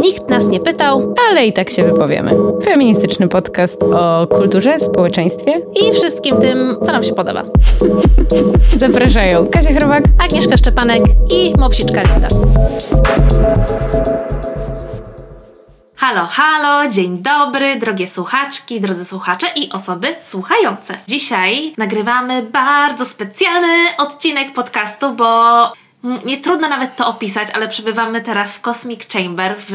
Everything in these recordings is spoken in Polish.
Nikt nas nie pytał ale i tak się wypowiemy. Feministyczny podcast o kulturze, społeczeństwie i wszystkim tym, co nam się podoba. Zapraszają Kasia Chrobak, Agnieszka Szczepanek i Mopsiczka Linda. Halo, halo, dzień dobry, drogie słuchaczki, drodzy słuchacze i osoby słuchające. Dzisiaj nagrywamy bardzo specjalny odcinek podcastu, bo nie trudno nawet to opisać, ale przebywamy teraz w Cosmic Chamber, w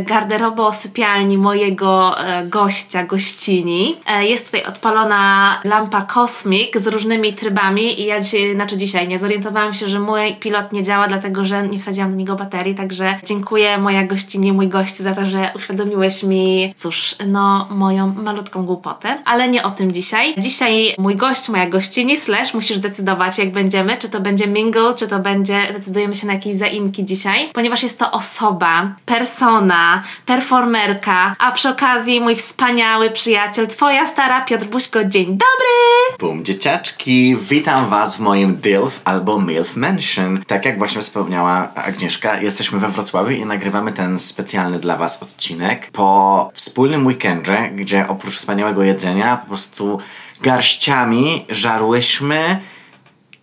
garderobo sypialni mojego e, gościa, gościni. E, jest tutaj odpalona lampa Cosmic z różnymi trybami i ja dzisiaj, znaczy dzisiaj nie zorientowałam się, że mój pilot nie działa, dlatego że nie wsadziłam do niego baterii, także dziękuję moja gościni, mój gość za to, że uświadomiłeś mi, cóż, no moją malutką głupotę, ale nie o tym dzisiaj. Dzisiaj mój gość, moja gościni, slash, musisz decydować jak będziemy, czy to będzie mingle, czy to będzie decydujemy się na jakieś zaimki dzisiaj, ponieważ jest to osoba, persona, performerka, a przy okazji mój wspaniały przyjaciel, twoja stara Piotr Buźko. Dzień dobry! Bum, dzieciaczki, witam was w moim DILF albo MILF Mansion. Tak jak właśnie wspomniała Agnieszka, jesteśmy we Wrocławiu i nagrywamy ten specjalny dla was odcinek po wspólnym weekendzie, gdzie oprócz wspaniałego jedzenia po prostu garściami żarłyśmy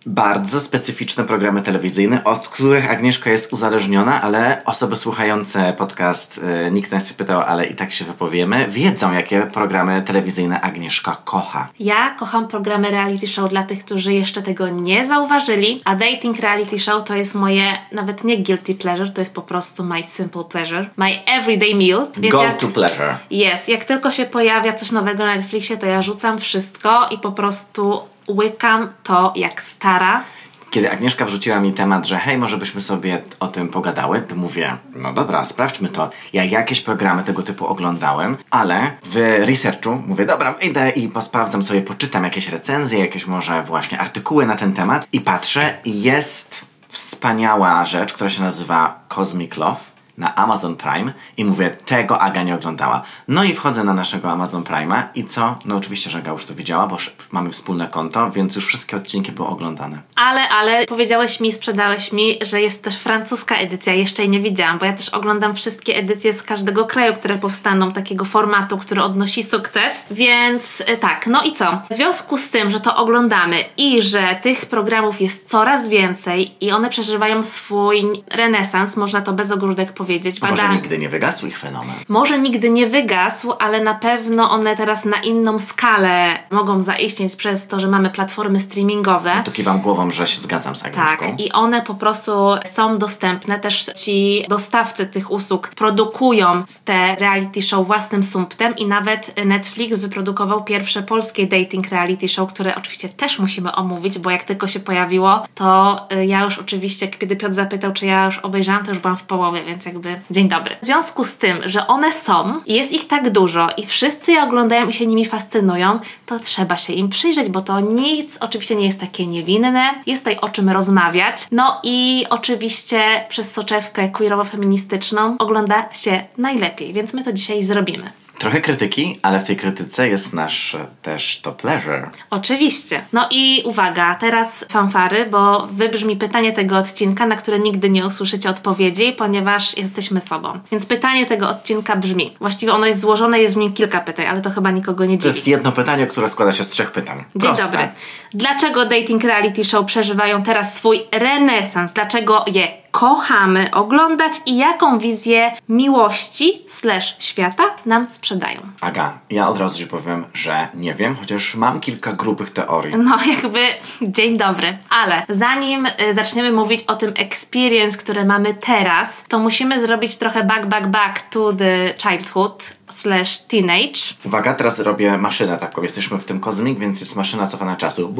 bardzo specyficzne programy telewizyjne, od których Agnieszka jest uzależniona, ale osoby słuchające podcast y, Nikt nas nie pytał, ale i tak się wypowiemy, wiedzą, jakie programy telewizyjne Agnieszka kocha. Ja kocham programy reality show dla tych, którzy jeszcze tego nie zauważyli, a dating reality show to jest moje nawet nie guilty pleasure, to jest po prostu my simple pleasure, my everyday meal. Go jak, to pleasure. Jest. Jak tylko się pojawia coś nowego na Netflixie, to ja rzucam wszystko i po prostu łykam to jak stara. Kiedy Agnieszka wrzuciła mi temat, że hej, może byśmy sobie o tym pogadały, to mówię, no dobra, sprawdźmy to. Ja jakieś programy tego typu oglądałem, ale w researchu mówię, dobra, wyjdę i posprawdzam sobie, poczytam jakieś recenzje, jakieś może właśnie artykuły na ten temat i patrzę i jest wspaniała rzecz, która się nazywa Cosmic Love na Amazon Prime i mówię, tego Aga nie oglądała. No i wchodzę na naszego Amazon Prime'a i co? No oczywiście, że Aga już to widziała, bo mamy wspólne konto, więc już wszystkie odcinki były oglądane. Ale, ale powiedziałeś mi, sprzedałeś mi, że jest też francuska edycja, jeszcze jej nie widziałam, bo ja też oglądam wszystkie edycje z każdego kraju, które powstaną, takiego formatu, który odnosi sukces, więc y, tak, no i co? W związku z tym, że to oglądamy i że tych programów jest coraz więcej i one przeżywają swój renesans, można to bez ogródek powiedzieć, powiedzieć. Bada... Może nigdy nie wygasł ich fenomen. Może nigdy nie wygasł, ale na pewno one teraz na inną skalę mogą zaistnieć przez to, że mamy platformy streamingowe. No to kiwam głową, że się zgadzam z Agnieszką. Tak, i one po prostu są dostępne. Też ci dostawcy tych usług produkują te reality show własnym sumptem i nawet Netflix wyprodukował pierwsze polskie dating reality show, które oczywiście też musimy omówić, bo jak tylko się pojawiło, to y, ja już oczywiście, kiedy Piotr zapytał, czy ja już obejrzałam, to już byłam w połowie, więc jakby dzień dobry. W związku z tym, że one są i jest ich tak dużo i wszyscy je oglądają i się nimi fascynują, to trzeba się im przyjrzeć, bo to nic oczywiście nie jest takie niewinne, jest tutaj o czym rozmawiać. No i oczywiście przez soczewkę queerowo-feministyczną ogląda się najlepiej, więc my to dzisiaj zrobimy. Trochę krytyki, ale w tej krytyce jest nasz też to pleasure. Oczywiście. No i uwaga, teraz fanfary, bo wybrzmi pytanie tego odcinka, na które nigdy nie usłyszycie odpowiedzi, ponieważ jesteśmy sobą. Więc pytanie tego odcinka brzmi. Właściwie ono jest złożone, jest w nim kilka pytań, ale to chyba nikogo nie dziwi. To jest jedno pytanie, które składa się z trzech pytań. Dzień Proste. dobry. Dlaczego dating reality show przeżywają teraz swój renesans? Dlaczego je kochamy oglądać i jaką wizję miłości slash świata nam sprzedają. Aga, ja od razu ci powiem, że nie wiem, chociaż mam kilka grubych teorii. No jakby dzień dobry, ale zanim y, zaczniemy mówić o tym experience, które mamy teraz, to musimy zrobić trochę back, back, back to the childhood slash teenage. Uwaga, teraz robię maszynę taką. Jesteśmy w tym kozmik, więc jest maszyna cofana czasu.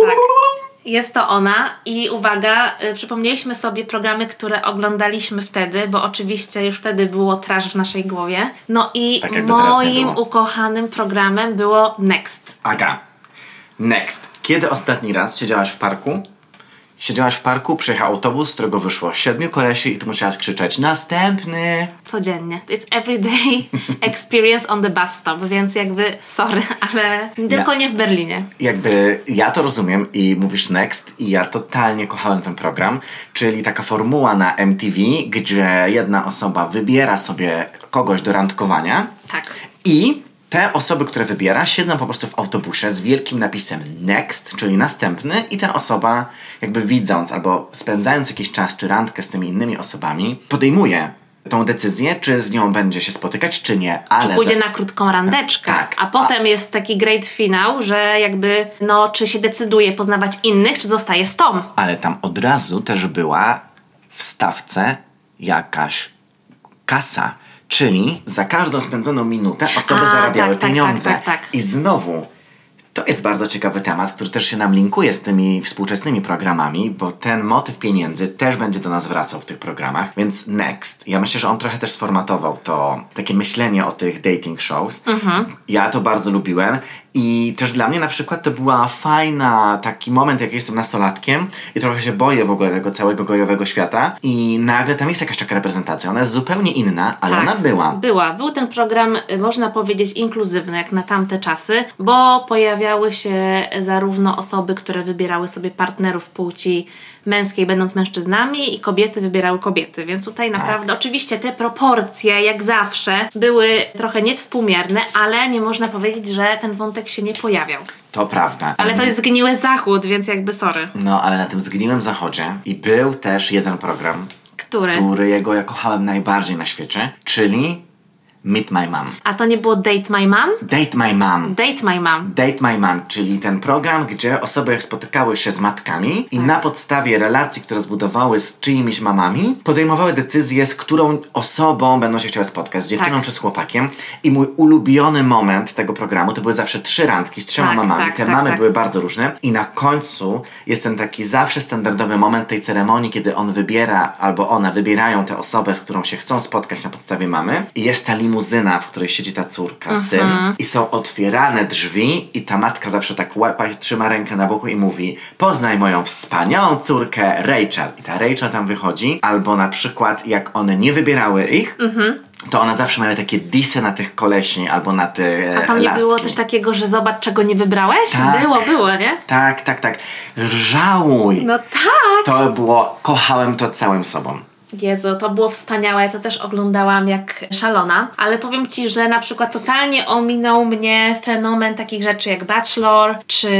Tak. Jest to ona i uwaga, y, przypomnieliśmy sobie programy, które oglądaliśmy wtedy, bo oczywiście już wtedy było trash w naszej głowie. No i tak moim ukochanym programem było Next. Aga, Next. Kiedy ostatni raz siedziałaś w parku Siedziałaś w parku, przyjechał autobus, z którego wyszło siedmiu kolesi i ty musiałaś krzyczeć następny. Codziennie. It's everyday experience on the bus stop, więc jakby sorry, ale tylko nie w Berlinie. Jakby ja to rozumiem i mówisz next i ja totalnie kochałem ten program, czyli taka formuła na MTV, gdzie jedna osoba wybiera sobie kogoś do randkowania Tak. i te osoby, które wybiera, siedzą po prostu w autobusie z wielkim napisem next, czyli następny i ta osoba jakby widząc albo spędzając jakiś czas czy randkę z tymi innymi osobami, podejmuje tą decyzję, czy z nią będzie się spotykać, czy nie, ale... Pójdzie za- na krótką randeczkę, Tak. a potem jest taki great finał, że jakby, no, czy się decyduje poznawać innych, czy zostaje z tą. Ale tam od razu też była w stawce jakaś kasa. Czyli za każdą spędzoną minutę osoby A, zarabiały tak, tak, pieniądze. tak, tak, tak. I znowu, to jest bardzo ciekawy temat, który też się nam linkuje z tymi współczesnymi programami, bo ten motyw pieniędzy też będzie do nas wracał w tych programach. Więc Next, ja myślę, że on trochę też sformatował to takie myślenie o tych dating shows. Mhm. Ja to bardzo lubiłem. I też dla mnie na przykład to była fajna taki moment, jak jestem nastolatkiem i trochę się boję w ogóle tego całego gojowego świata i nagle tam jest jakaś taka reprezentacja. Ona jest zupełnie inna, ale ona była. Była. Był ten program, y, można powiedzieć, inkluzywny, jak na tamte czasy, bo pojawiały się zarówno osoby, które wybierały sobie partnerów płci męskiej, będąc mężczyznami, i kobiety wybierały kobiety. Więc tutaj Tak. naprawdę, oczywiście, te proporcje, jak zawsze, były trochę niewspółmierne, ale nie można powiedzieć, że ten wątek się nie pojawiał. To prawda. Ale to jest zgniły zachód, więc jakby sorry. No, ale na tym zgniłym zachodzie i był też jeden program, Który? którego ja kochałem najbardziej na świecie, czyli Meet My Mom. A to nie było Date My Mom? Date My Mom. Date My Mom. Date My Mom, czyli ten program, gdzie osoby spotykały się z matkami i na podstawie relacji, które zbudowały z czyimiś mamami, podejmowały decyzję, z którą osobą będą się chciały spotkać, z dziewczyną Tak. czy z chłopakiem. I mój ulubiony moment tego programu to były zawsze trzy randki z trzema Tak, mamami. tak, Te tak, mamy tak. były bardzo różne. I na końcu jest ten taki zawsze standardowy moment tej ceremonii, kiedy on wybiera albo one wybierają tę osobę, z którą się chcą spotkać na podstawie mamy. I jest ta limuzyna, w której siedzi ta córka, Mhm. syn. I są otwierane drzwi i ta matka zawsze tak łapa, trzyma rękę na boku i mówi poznaj moją wspaniałą córkę Rachel. I ta Rachel tam wychodzi. Albo na przykład jak one nie wybierały ich, Mhm. to one zawsze mają takie disy na tych kolesi albo na te A tam nie było też takiego, że zobacz, czego nie wybrałeś? Tak. Było, było, nie? Tak, tak, tak. Żałuj. No tak! To było, kochałem to całym sobą. Jezu, to było wspaniałe. Ja to też oglądałam jak szalona. Ale powiem Ci, że na przykład totalnie ominął mnie fenomen takich rzeczy jak Bachelor, czy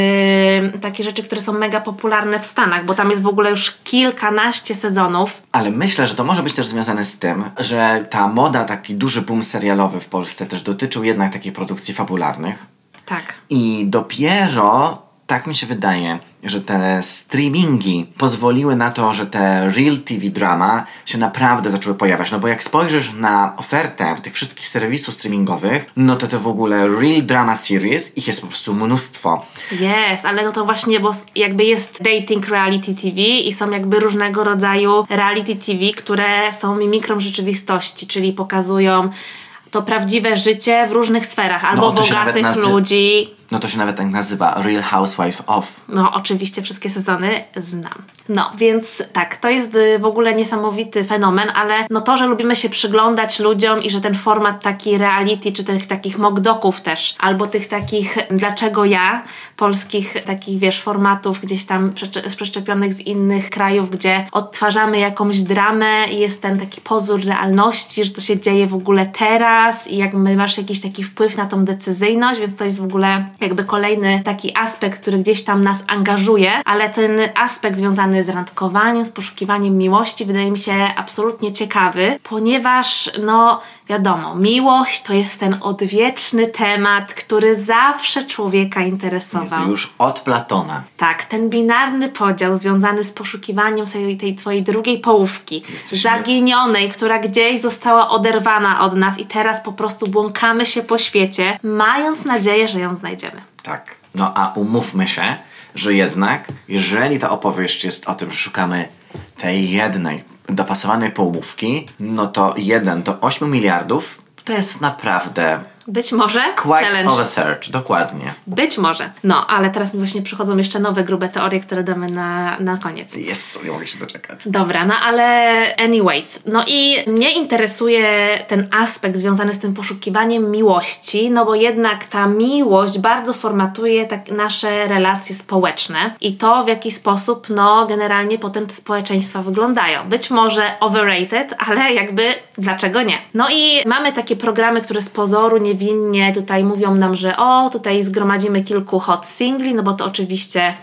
takie rzeczy, które są mega popularne w Stanach, bo tam jest w ogóle już kilkanaście sezonów. Ale myślę, że to może być też związane z tym, że ta moda, taki duży boom serialowy w Polsce też dotyczył jednak takich produkcji fabularnych. Tak. I dopiero, tak mi się wydaje, że te streamingi pozwoliły na to, że te real TV drama się naprawdę zaczęły pojawiać. No bo jak spojrzysz na ofertę tych wszystkich serwisów streamingowych, no to to w ogóle real drama series, ich jest po prostu mnóstwo. Jest, ale no to właśnie, bo jakby jest dating reality TV i są jakby różnego rodzaju reality TV, które są mimikrą rzeczywistości, czyli pokazują to prawdziwe życie w różnych sferach, albo to się nawet bogatych nazy- ludzi, No to się nawet tak nazywa Real Housewife of. No, oczywiście wszystkie sezony znam. No, więc tak, to jest y, w ogóle niesamowity fenomen, ale no to, że lubimy się przyglądać ludziom i że ten format taki reality, czy tych takich mockdoków też, albo tych takich dlaczego ja, polskich takich, wiesz, formatów gdzieś tam przeszczepionych z innych krajów, gdzie odtwarzamy jakąś dramę i jest ten taki pozór realności, że to się dzieje w ogóle teraz i jakby masz jakiś taki wpływ na tą decyzyjność, więc to jest w ogóle jakby kolejny taki aspekt, który gdzieś tam nas angażuje, ale ten aspekt związany z randkowaniem, z poszukiwaniem miłości wydaje mi się absolutnie ciekawy, ponieważ no wiadomo, miłość to jest ten odwieczny temat, który zawsze człowieka Jest interesował. już od Platona. Tak, ten binarny podział związany z poszukiwaniem sobie tej twojej drugiej połówki, Jesteśmy- zaginionej, która gdzieś została oderwana od nas i teraz po prostu błąkamy się po świecie, mając nadzieję, że ją znajdziemy. Tak. No a umówmy się, że jednak, jeżeli ta opowieść jest o tym, że szukamy tej jednej dopasowanej połówki, no to jeden do 8 miliardów to jest naprawdę Być może Quite challenge. of a search, dokładnie. Być może. No, ale teraz mi właśnie przychodzą jeszcze nowe grube teorie, które damy na, na koniec. Jest, nie mogę się doczekać. Dobra, no ale anyways. No i mnie interesuje ten aspekt związany z tym poszukiwaniem miłości, no bo jednak ta miłość bardzo formatuje tak nasze relacje społeczne i to w jaki sposób, no generalnie potem te społeczeństwa wyglądają. Być może overrated, ale jakby dlaczego nie? No i mamy takie programy, które z pozoru niewinnie tutaj mówią nam, że o, tutaj zgromadzimy kilku hot singli, no bo to oczywiście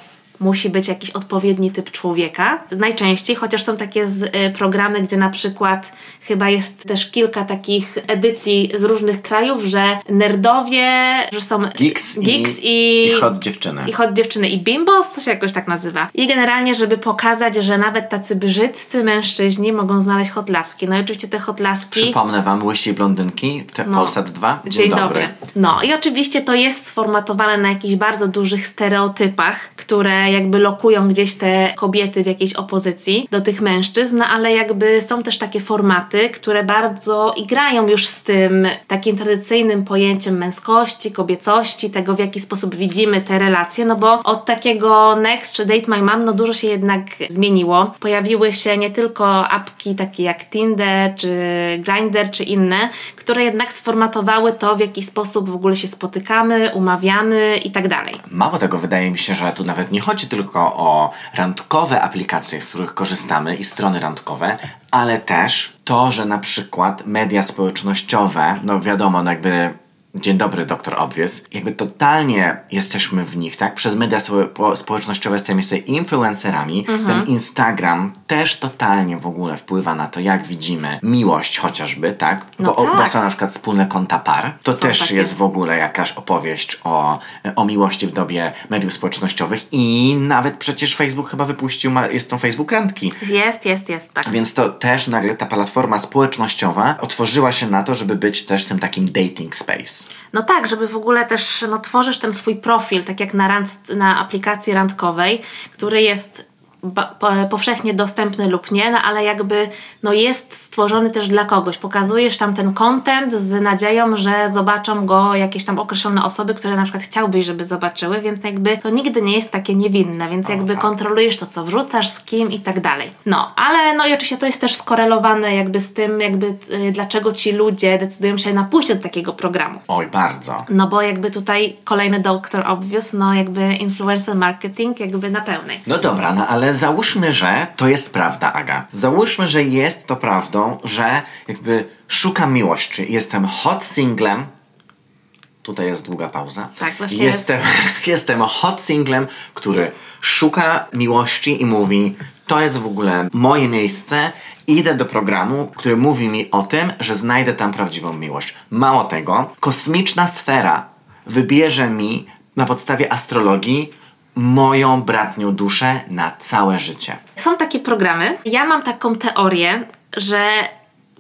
musi być jakiś odpowiedni typ człowieka. Najczęściej, chociaż są takie z, y, programy, gdzie na przykład chyba jest też kilka takich edycji z różnych krajów, że nerdowie, że są Geeks, geeks i, i, i hot dziewczyny. i hot dziewczyny i bimbos, się jakoś tak nazywa. I generalnie, żeby pokazać, że nawet tacy brzydcy mężczyźni mogą znaleźć hotlaski. No i oczywiście te hotlaski... Przypomnę wam, łysi blondynki, te No. Polsat 2. Dzień, dobry. No i oczywiście to jest sformatowane na jakichś bardzo dużych stereotypach, które jakby lokują gdzieś te kobiety w jakiejś opozycji do tych mężczyzn, no ale jakby są też takie formaty, które bardzo igrają już z tym takim tradycyjnym pojęciem męskości, kobiecości, tego w jaki sposób widzimy te relacje, no bo od takiego Next czy Date My Mom, no dużo się jednak zmieniło. Pojawiły się nie tylko apki takie jak Tinder czy Grindr czy inne, które jednak sformatowały to, w jaki sposób w ogóle się spotykamy, umawiamy i tak dalej. Mało tego, wydaje mi się, że tu nawet nie chodzi tylko o randkowe aplikacje, z których korzystamy i strony randkowe, ale też to, że na przykład media społecznościowe, no wiadomo, no jakby Dzień dobry, doktor Obvious. Jakby totalnie jesteśmy w nich, tak? Przez media spo- po- społecznościowe stajemy się influencerami. Ten Instagram też totalnie w ogóle wpływa na to, jak widzimy miłość chociażby, tak? No bo, tak. bo są na przykład wspólne konta par. To Są też takie. jest w ogóle jakaś opowieść o, o miłości w dobie mediów społecznościowych i nawet przecież Facebook chyba wypuścił, ma, jest tą Facebook randki. Jest, jest, jest, tak. Więc to też nagle ta platforma społecznościowa otworzyła się na to, żeby być też tym takim dating space. No tak, żeby w ogóle też no, tworzysz ten swój profil, tak jak na, rand, na aplikacji randkowej, który jest powszechnie dostępny lub nie, no, ale jakby no, jest stworzony też dla kogoś. Pokazujesz tam ten content z nadzieją, że zobaczą go jakieś tam określone osoby, które na przykład chciałbyś, żeby zobaczyły, więc jakby to nigdy nie jest takie niewinne, więc jakby tak. kontrolujesz to, co wrzucasz, z kim i tak dalej. No, ale no i oczywiście to jest też skorelowane jakby z tym, jakby y, dlaczego ci ludzie decydują się na pójście do takiego programu. Oj, bardzo. No bo jakby tutaj kolejny Dr. Obvious, no jakby influencer marketing jakby na pełnej. No dobra, no ale załóżmy, że to jest prawda, Aga. Załóżmy, że jest to prawdą, że jakby szukam miłości. Jestem hot singlem. Tutaj jest długa pauza. Tak, właśnie jestem, jestem hot singlem, który szuka miłości i mówi: To jest w ogóle moje miejsce. Idę do programu, który mówi mi o tym, że znajdę tam prawdziwą miłość. Mało tego, kosmiczna sfera wybierze mi na podstawie astrologii moją bratnią duszę na całe życie. Są takie programy. Ja mam taką teorię, że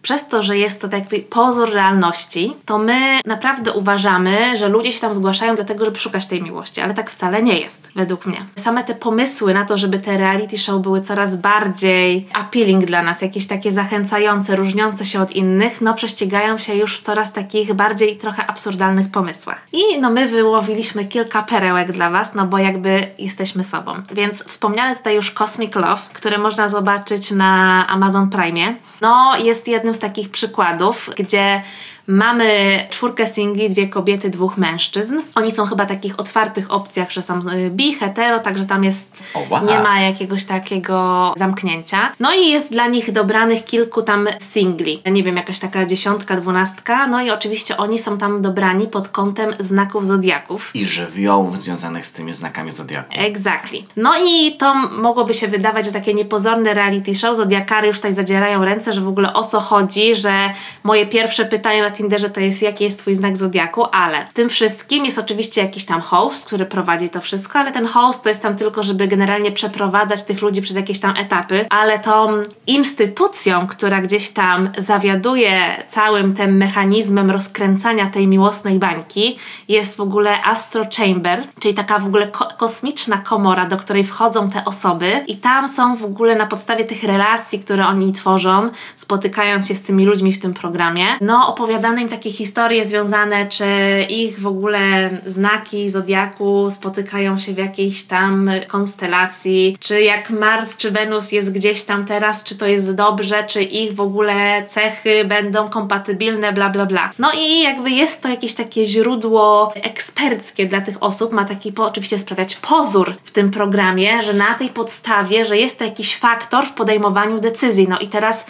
przez to, że jest to tak jakby pozór realności, to my naprawdę uważamy, że ludzie się tam zgłaszają do tego, żeby szukać tej miłości, ale tak wcale nie jest, według mnie. Same te pomysły na to, żeby te reality show były coraz bardziej appealing dla nas, jakieś takie zachęcające, różniące się od innych, no prześcigają się już w coraz takich bardziej trochę absurdalnych pomysłach. I no my wyłowiliśmy kilka perełek dla Was, no bo jakby jesteśmy sobą. Więc wspomniany tutaj już Cosmic Love, które można zobaczyć na Amazon Prime, no jest jednym z takich przykładów, gdzie Mamy czwórkę singli, dwie kobiety, dwóch mężczyzn. Oni są chyba takich otwartych opcjach, że są y, bi, hetero, także tam jest, O, wow. nie ma jakiegoś takiego zamknięcia. No i jest dla nich dobranych kilku tam singli. Nie wiem, jakaś taka dziesiątka, dwunastka. No i oczywiście oni są tam dobrani pod kątem znaków zodiaków. I żywiołów związanych z tymi znakami zodiaku. Exactly. No i to mogłoby się wydawać, że takie niepozorne reality show, zodiakary już tutaj zadzierają ręce, że w ogóle o co chodzi, że moje pierwsze pytanie na Tinderze to jest jaki jest twój znak zodiaku, ale w tym wszystkim jest oczywiście jakiś tam host, który prowadzi to wszystko, ale ten host to jest tam tylko, żeby generalnie przeprowadzać tych ludzi przez jakieś tam etapy, ale tą instytucją, która gdzieś tam zawiaduje całym tym mechanizmem rozkręcania tej miłosnej bańki jest w ogóle Astro Chamber, czyli taka w ogóle ko- kosmiczna komora, do której wchodzą te osoby i tam są w ogóle na podstawie tych relacji, które oni tworzą, spotykając się z tymi ludźmi w tym programie, no opowiadają opowiadane im takie historie związane, czy ich w ogóle znaki zodiaku spotykają się w jakiejś tam konstelacji, czy jak Mars czy Wenus jest gdzieś tam teraz, czy to jest dobrze, czy ich w ogóle cechy będą kompatybilne, bla bla bla. No i jakby jest to jakieś takie źródło eksperckie dla tych osób, ma taki po, oczywiście sprawiać pozór w tym programie, że na tej podstawie, że jest to jakiś faktor w podejmowaniu decyzji. No i teraz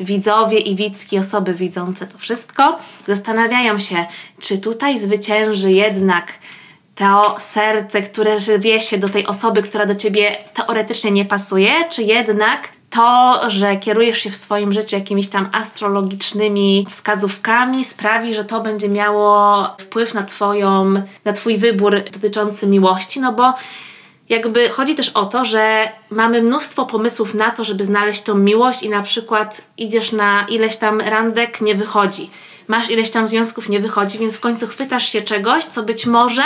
widzowie i widzki, osoby widzące to wszystko, zastanawiają się, czy tutaj zwycięży jednak to serce, które rwie się do tej osoby, która do ciebie teoretycznie nie pasuje, czy jednak to, że kierujesz się w swoim życiu jakimiś tam astrologicznymi wskazówkami, sprawi, że to będzie miało wpływ na, twoją, na Twój wybór dotyczący miłości, no bo jakby chodzi też o to, że mamy mnóstwo pomysłów na to, żeby znaleźć tą miłość i na przykład idziesz na ileś tam randek, nie wychodzi. Masz ileś tam związków, nie wychodzi, więc w końcu chwytasz się czegoś, co być może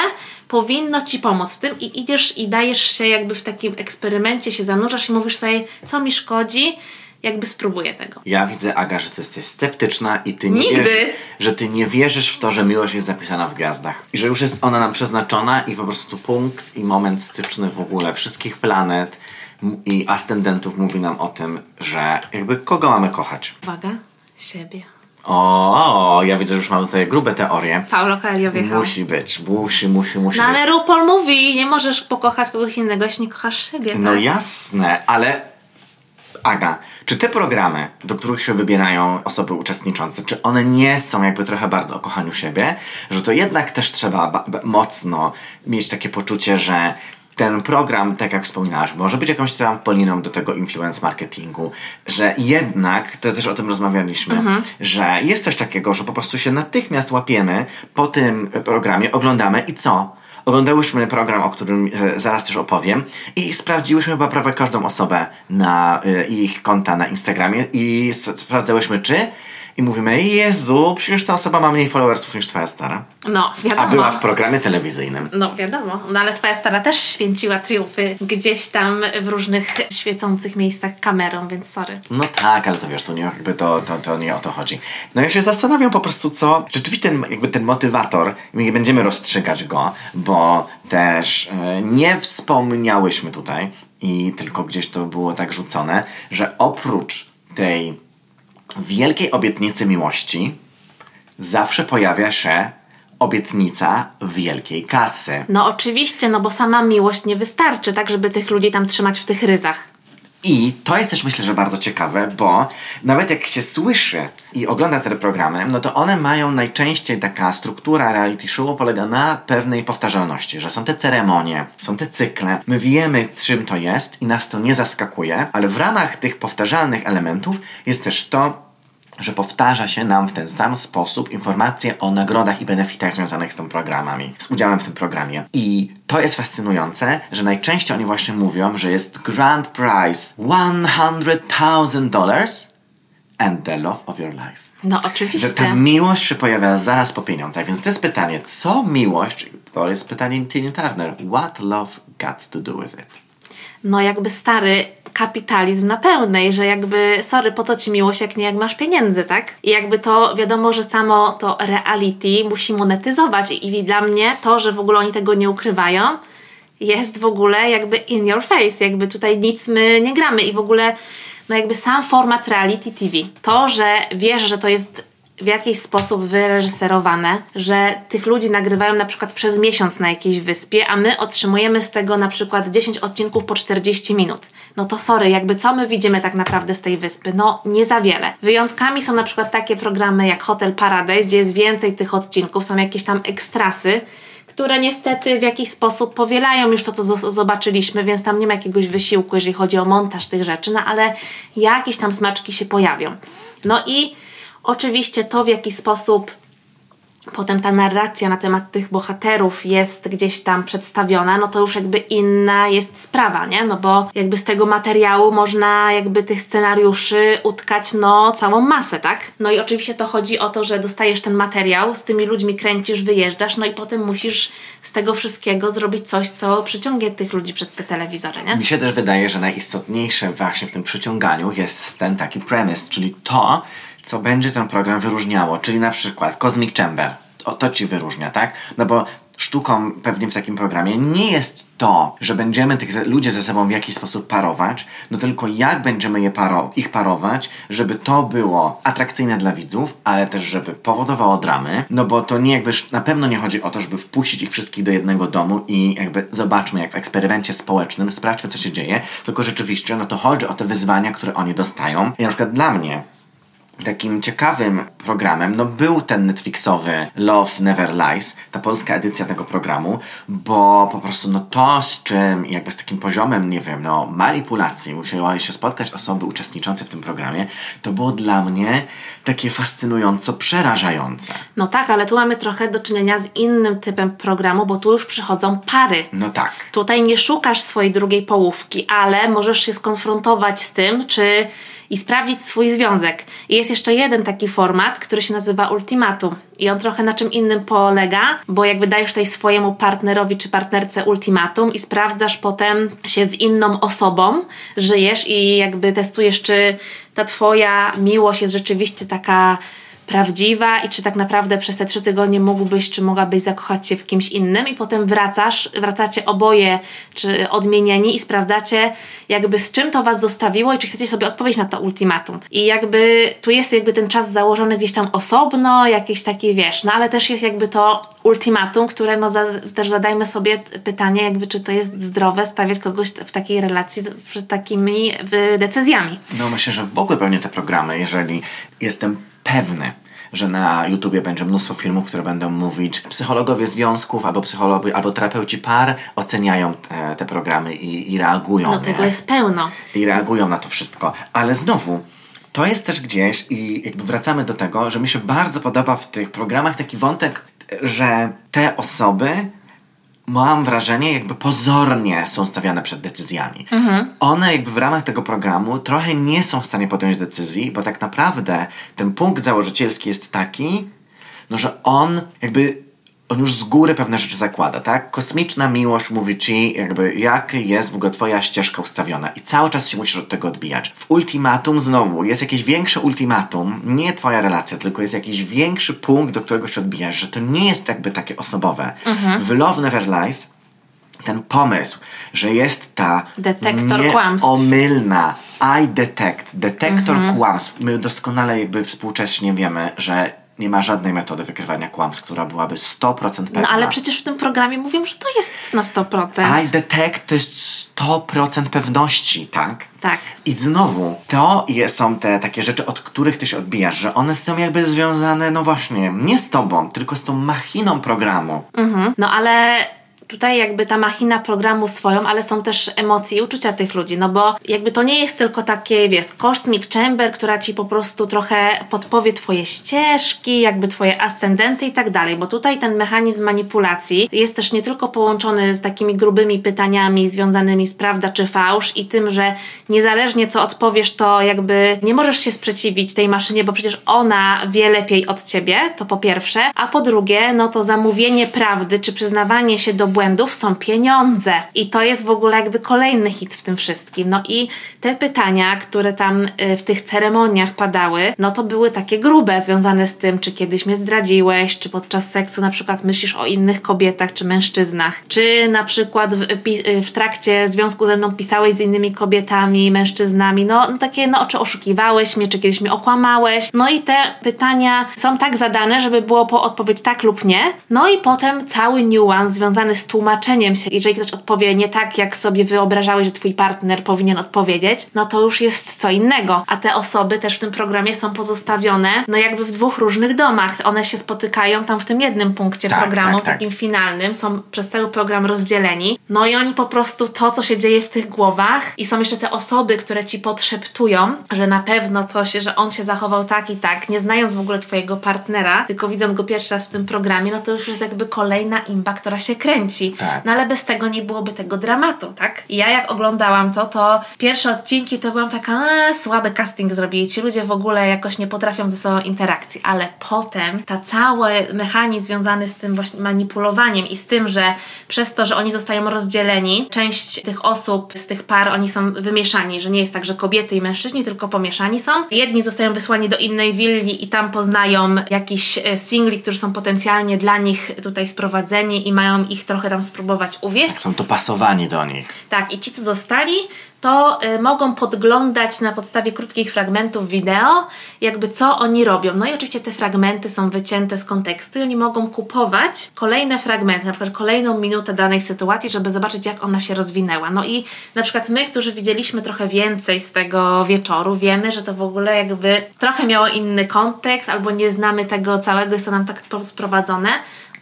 powinno ci pomóc w tym i idziesz i dajesz się jakby w takim eksperymencie, się zanurzasz i mówisz sobie, co mi szkodzi, jakby spróbuję tego. Ja widzę, Aga, że ty jesteś sceptyczna i ty nie Nigdy. wierzysz, że ty nie wierzysz w to, że miłość jest zapisana w gwiazdach. I że już jest ona nam przeznaczona i po prostu punkt i moment styczny w ogóle wszystkich planet i ascendentów mówi nam o tym, że jakby kogo mamy kochać. Uwaga, siebie. O, ja widzę, że już mamy tutaj grube teorie. Paulo Coelho wjechał. Musi być, musi, musi, musi No być. ale RuPaul mówi, nie możesz pokochać kogoś innego, jeśli nie kochasz siebie. No tak? jasne, ale Aga, czy te programy, do których się wybierają osoby uczestniczące, czy one nie są jakby trochę bardzo o kochaniu siebie, że to jednak też trzeba ba- ba- mocno mieć takie poczucie, że ten program, tak jak wspominałaś, może być jakąś trampoliną do tego influence marketingu, że jednak, to też o tym rozmawialiśmy, że jest coś takiego, że po prostu się natychmiast łapiemy po tym programie, oglądamy i co? Oglądałyśmy program, o którym e, zaraz też opowiem i sprawdziłyśmy chyba prawie każdą osobę na e, ich konta na Instagramie i sprawdzałyśmy czy i mówimy, Jezu, przecież ta osoba ma mniej followersów niż twoja stara. No, wiadomo. A była w programie telewizyjnym. No wiadomo, no ale twoja stara też święciła triumfy gdzieś tam w różnych świecących miejscach kamerą, więc sorry. No tak, ale to wiesz, to nie, jakby to, to, to nie o to chodzi. No ja się zastanawiam po prostu, co rzeczywiście ten, jakby ten motywator, my nie będziemy rozstrzygać go, bo też e, nie wspomniałyśmy tutaj i tylko gdzieś to było tak rzucone, że oprócz tej wielkiej obietnicy miłości zawsze pojawia się obietnica wielkiej kasy. No oczywiście, no bo sama miłość nie wystarczy, tak żeby tych ludzi tam trzymać w tych ryzach. I to jest też myślę, że bardzo ciekawe, bo nawet jak się słyszy i ogląda te programy, no to one mają najczęściej taka struktura reality show polega na pewnej powtarzalności, że są te ceremonie, są te cykle, my wiemy czym to jest i nas to nie zaskakuje, ale w ramach tych powtarzalnych elementów jest też to, że powtarza się nam w ten sam sposób informacje o nagrodach i benefitach związanych z tym programami, z udziałem w tym programie. I to jest fascynujące, że najczęściej oni właśnie mówią, że jest grand prize $100,000 and the love of your life. No Że oczywiście. ta miłość się pojawia zaraz po pieniądzach, więc to jest pytanie, co miłość, to jest pytanie Tiny Turner, what love got to do with it? No jakby stary kapitalizm na pełnej, że jakby sorry, po to ci miłość, jak nie jak masz pieniędzy, tak? I jakby to wiadomo, że samo to reality musi monetyzować. I dla mnie to, że w ogóle oni tego nie ukrywają, jest w ogóle jakby in your face, jakby tutaj nic my nie gramy. I w ogóle no jakby sam format reality TV, to, że wiesz, że to jest w jakiś sposób wyreżyserowane, że tych ludzi nagrywają na przykład przez miesiąc na jakiejś wyspie, a my otrzymujemy z tego na przykład 10 odcinków po 40 minut. No to sorry, jakby co my widzimy tak naprawdę z tej wyspy? No nie za wiele. Wyjątkami są na przykład takie programy jak Hotel Paradise, gdzie jest więcej tych odcinków, są jakieś tam ekstrasy, które niestety w jakiś sposób powielają już to, co zo- zobaczyliśmy, więc tam nie ma jakiegoś wysiłku, jeżeli chodzi o montaż tych rzeczy, no ale jakieś tam smaczki się pojawią. No i oczywiście to, w jaki sposób potem ta narracja na temat tych bohaterów jest gdzieś tam przedstawiona, no to już jakby inna jest sprawa, nie? No bo jakby z tego materiału można jakby tych scenariuszy utkać no całą masę, tak? No i oczywiście to chodzi o to, że dostajesz ten materiał, z tymi ludźmi kręcisz, wyjeżdżasz, no i potem musisz z tego wszystkiego zrobić coś, co przyciągnie tych ludzi przed te telewizory, nie? Mi się też wydaje, że najistotniejsze właśnie w tym przyciąganiu jest ten taki premise, czyli to, co będzie ten program wyróżniało, czyli na przykład Cosmic Chamber, o, to ci wyróżnia, tak? No bo sztuką pewnie w takim programie nie jest to, że będziemy tych ludzi ze sobą w jakiś sposób parować, no tylko jak będziemy je paro- ich parować, żeby to było atrakcyjne dla widzów, ale też żeby powodowało dramy, no bo to nie jakby na pewno nie chodzi o to, żeby wpuścić ich wszystkich do jednego domu i jakby zobaczmy jak w eksperymencie społecznym, sprawdźmy co się dzieje, tylko rzeczywiście no to chodzi o te wyzwania, które oni dostają. I na przykład dla mnie takim ciekawym programem no był ten Netflixowy Love Never Lies, ta polska edycja tego programu, bo po prostu no to z czym jakby z takim poziomem, nie wiem, no manipulacji musiały się spotkać osoby uczestniczące w tym programie, to było dla mnie takie fascynująco przerażające. No tak, ale tu mamy trochę do czynienia z innym typem programu, bo tu już przychodzą pary. No tak. Tutaj nie szukasz swojej drugiej połówki, ale możesz się skonfrontować z tym, czy i sprawdzić swój związek. I jest jeszcze jeden taki format, który się nazywa ultimatum. I on trochę na czym innym polega, bo jakby dajesz tutaj swojemu partnerowi czy partnerce ultimatum i sprawdzasz potem się z inną osobą, żyjesz i jakby testujesz, czy ta twoja miłość jest rzeczywiście taka prawdziwa i czy tak naprawdę przez te trzy tygodnie mógłbyś, czy mogłabyś zakochać się w kimś innym i potem wracasz, wracacie oboje, czy odmienieni i sprawdzacie jakby z czym to was zostawiło i czy chcecie sobie odpowiedzieć na to ultimatum. I jakby tu jest jakby ten czas założony gdzieś tam osobno, jakieś takie wiesz, no ale też jest jakby to ultimatum, które no za, też zadajmy sobie pytanie jakby czy to jest zdrowe stawiać kogoś w takiej relacji przed takimi decyzjami. No myślę, że w ogóle pewnie te programy, jeżeli jestem pewny, że na YouTubie będzie mnóstwo filmów, które będą mówić psychologowie związków albo psychologowie, albo terapeuci par oceniają te, te programy i, i reagują. No nie? tego jest pełno. I reagują na to wszystko. Ale znowu, to jest też gdzieś i jakby wracamy do tego, że mi się bardzo podoba w tych programach taki wątek, że te osoby mam wrażenie, jakby pozornie są stawiane przed decyzjami. One jakby w ramach tego programu trochę nie są w stanie podjąć decyzji, bo tak naprawdę ten punkt założycielski jest taki, no że on jakby on już z góry pewne rzeczy zakłada, tak? Kosmiczna miłość mówi ci jakby jak jest w ogóle twoja ścieżka ustawiona i cały czas się musisz od tego odbijać. W ultimatum znowu jest jakieś większe ultimatum, nie twoja relacja, tylko jest jakiś większy punkt, do którego się odbijasz, że to nie jest jakby takie osobowe. W Love Never Lies ten pomysł, że jest ta Detektor omylna I detect, detektor kłamstw. My doskonale jakby współcześnie wiemy, że nie ma żadnej metody wykrywania kłamstw, która byłaby 100% pewna. No ale przecież w tym programie mówią, że to jest na 100%. I detect to jest 100% pewności, tak? Tak. I znowu, to są te takie rzeczy, od których ty się odbijasz, że one są jakby związane, no właśnie, nie z tobą, tylko z tą machiną programu. Mhm. No ale tutaj jakby ta machina programu swoją, ale są też emocje i uczucia tych ludzi, no bo jakby to nie jest tylko takie, wiesz, cosmic chamber, która ci po prostu trochę podpowie twoje ścieżki, jakby twoje ascendenty i tak dalej, bo tutaj ten mechanizm manipulacji jest też nie tylko połączony z takimi grubymi pytaniami związanymi z prawda czy fałsz i tym, że niezależnie co odpowiesz, to jakby nie możesz się sprzeciwić tej maszynie, bo przecież ona wie lepiej od ciebie, to po pierwsze, a po drugie, no to zamówienie prawdy czy przyznawanie się do błędów są pieniądze. I to jest w ogóle jakby kolejny hit w tym wszystkim. No i te pytania, które tam y, w tych ceremoniach padały, no to były takie grube, związane z tym, czy kiedyś mnie zdradziłeś, czy podczas seksu na przykład myślisz o innych kobietach czy mężczyznach, czy na przykład w, pi- y, w trakcie związku ze mną pisałeś z innymi kobietami, mężczyznami, no, no takie, no czy oszukiwałeś mnie, czy kiedyś mnie okłamałeś. No i te pytania są tak zadane, żeby było po odpowiedź tak lub nie. No i potem cały niuans związany z tłumaczeniem się. Jeżeli ktoś odpowie nie tak, jak sobie wyobrażałeś, że twój partner powinien odpowiedzieć, no to już jest co innego. A te osoby też w tym programie są pozostawione, no jakby w dwóch różnych domach. One się spotykają tam w tym jednym punkcie Tak, programu, tak, tak. takim finalnym, są przez cały program rozdzieleni. No i oni po prostu to, co się dzieje w tych głowach i są jeszcze te osoby, które ci podszeptują, że na pewno coś, że on się zachował tak i tak, nie znając w ogóle twojego partnera, tylko widząc go pierwszy raz w tym programie, no to już jest jakby kolejna imba, która się kręci. Kręci. Tak. No ale bez tego nie byłoby tego dramatu, tak? I ja jak oglądałam to, to pierwsze odcinki to byłam taka, e, słaby casting zrobili. Ci ludzie w ogóle jakoś nie potrafią ze sobą interakcji, ale potem ta cały mechanizm związany z tym właśnie manipulowaniem i z tym, że przez to, że oni zostają rozdzieleni, część tych osób z tych par, oni są wymieszani, że nie jest tak, że kobiety i mężczyźni, tylko pomieszani są. Jedni zostają wysłani do innej willi i tam poznają jakichś e, singli, którzy są potencjalnie dla nich tutaj sprowadzeni i mają ich trochę tam spróbować uwieść. Są dopasowani do nich. Tak, i ci, co zostali, to y, mogą podglądać na podstawie krótkich fragmentów wideo, jakby co oni robią. No i oczywiście te fragmenty są wycięte z kontekstu i oni mogą kupować kolejne fragmenty, na przykład kolejną minutę danej sytuacji, żeby zobaczyć, jak ona się rozwinęła. No i na przykład my, którzy widzieliśmy trochę więcej z tego wieczoru, wiemy, że to w ogóle jakby trochę miało inny kontekst, albo nie znamy tego całego, jest to nam tak sprowadzone.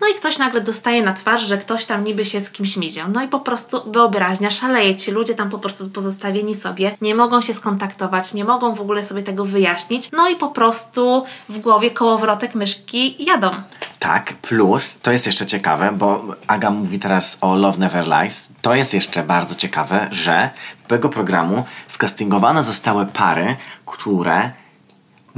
No i ktoś nagle dostaje na twarz, że ktoś tam niby się z kimś miział. No i po prostu wyobraźnia szaleje. Ci ludzie tam po prostu pozostawieni sobie, nie mogą się skontaktować, nie mogą w ogóle sobie tego wyjaśnić. No i po prostu w głowie kołowrotek myszki jadą. Tak, plus to jest jeszcze ciekawe, bo Aga mówi teraz o Love Never Lies. To jest jeszcze bardzo ciekawe, że tego programu skastingowane zostały pary, które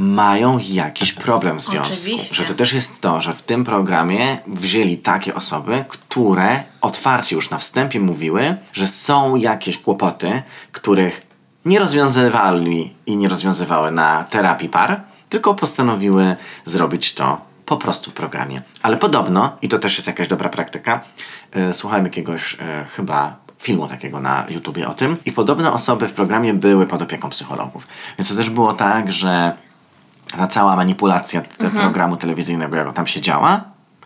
mają jakiś problem w związku. Oczywiście. Że to też jest to, że w tym programie wzięli takie osoby, które otwarcie już na wstępie mówiły, że są jakieś kłopoty, których nie rozwiązywali i nie rozwiązywały na terapii par, tylko postanowiły zrobić to po prostu w programie. Ale podobno, i to też jest jakaś dobra praktyka, yy, słuchałem jakiegoś yy, chyba filmu takiego na YouTubie o tym i podobne osoby w programie były pod opieką psychologów. Więc to też było tak, że ta cała manipulacja te- programu telewizyjnego, jak tam się działa.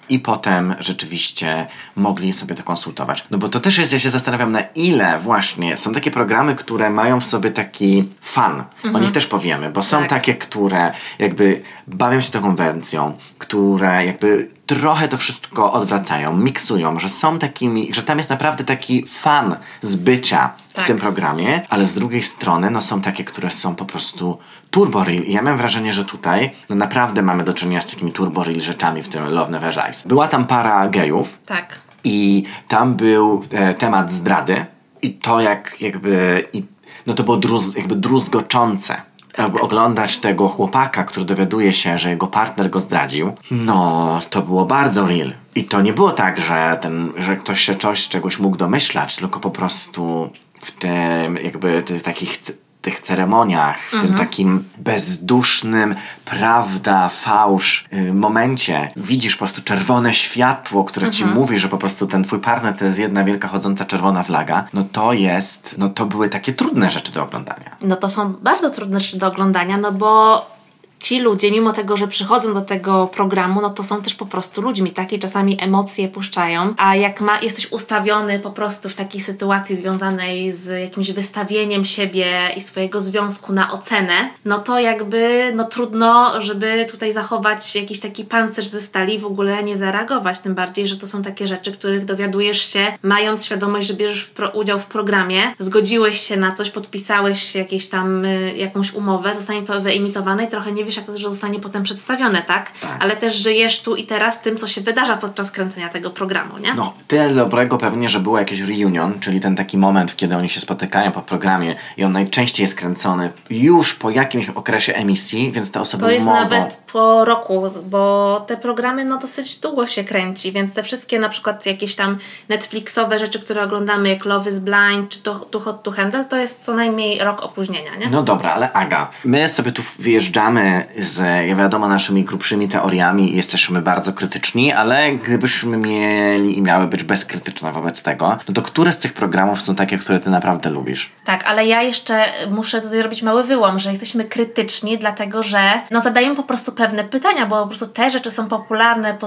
I potem rzeczywiście mogli sobie to konsultować. No bo to też jest, ja się zastanawiam, na ile właśnie są takie programy, które mają w sobie taki fan. O nich też powiemy, bo są Tak. takie, które jakby bawią się tą konwencją, które jakby trochę to wszystko odwracają, miksują, że są takimi, że tam jest naprawdę taki fan z bycia w Tak. tym programie, ale z drugiej strony no, są takie, które są po prostu turbo real. I ja mam wrażenie, że tutaj no, naprawdę mamy do czynienia z takimi turbo real rzeczami w tym Love Never Dies. Była tam para gejów Tak. i tam był e, temat zdrady i to jak jakby i, no to było druz, jakby druzgoczące. Jakby oglądać tego chłopaka, który dowiaduje się, że jego partner go zdradził, no to było bardzo real. I to nie było tak, że, ten, że ktoś się coś, czegoś mógł domyślać, tylko po prostu w tym jakby tych takich tych ceremoniach, w tym takim bezdusznym prawda, fałsz y, momencie. Widzisz po prostu czerwone światło, które ci mówi, że po prostu ten twój partner to jest jedna wielka chodząca czerwona flaga, no to jest, no to były takie trudne rzeczy do oglądania. No to są bardzo trudne rzeczy do oglądania, no bo ci ludzie, mimo tego, że przychodzą do tego programu, no to są też po prostu ludźmi, takie czasami emocje puszczają, a jak ma, jesteś ustawiony po prostu w takiej sytuacji związanej z jakimś wystawieniem siebie i swojego związku na ocenę, no to jakby no trudno, żeby tutaj zachować jakiś taki pancerz ze stali i w ogóle nie zareagować, tym bardziej, że to są takie rzeczy, których dowiadujesz się, mając świadomość, że bierzesz w pro, udział w programie, zgodziłeś się na coś, podpisałeś jakieś tam y, jakąś umowę, zostanie to wyemitowane i trochę nie wiesz, jak to zostanie potem przedstawione, tak? Tak. Ale też żyjesz tu i teraz tym, co się wydarza podczas kręcenia tego programu, nie? No, tyle dobrego pewnie, że było jakieś reunion, czyli ten taki moment, kiedy oni się spotykają po programie i on najczęściej jest kręcony już po jakimś okresie emisji, więc te osoby To jest mogą... nawet po roku, bo te programy no dosyć długo się kręci, więc te wszystkie na przykład jakieś tam Netflixowe rzeczy, które oglądamy, jak Love is Blind czy to Too Hot to Handle, to jest co najmniej rok opóźnienia, nie? No dobra, ale Aga, my sobie tu wyjeżdżamy z, wiadomo, naszymi grubszymi teoriami jesteśmy bardzo krytyczni, ale gdybyśmy mieli i miały być bezkrytyczne wobec tego, no to które z tych programów są takie, które ty naprawdę lubisz? Tak, ale ja jeszcze muszę tutaj robić mały wyłom, że jesteśmy krytyczni, dlatego że no zadajemy po prostu pewne pytania, bo po prostu te rzeczy są popularne,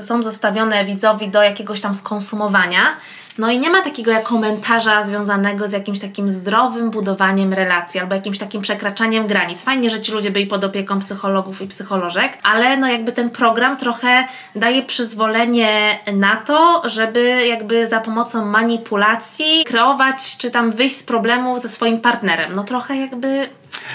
są zostawione widzowi do jakiegoś tam skonsumowania. No i nie ma takiego jak komentarza związanego z jakimś takim zdrowym budowaniem relacji albo jakimś takim przekraczaniem granic. Fajnie, że ci ludzie byli pod opieką psychologów i psycholożek, ale no jakby ten program trochę daje przyzwolenie na to, żeby jakby za pomocą manipulacji kreować czy tam wyjść z problemu ze swoim partnerem. No trochę jakby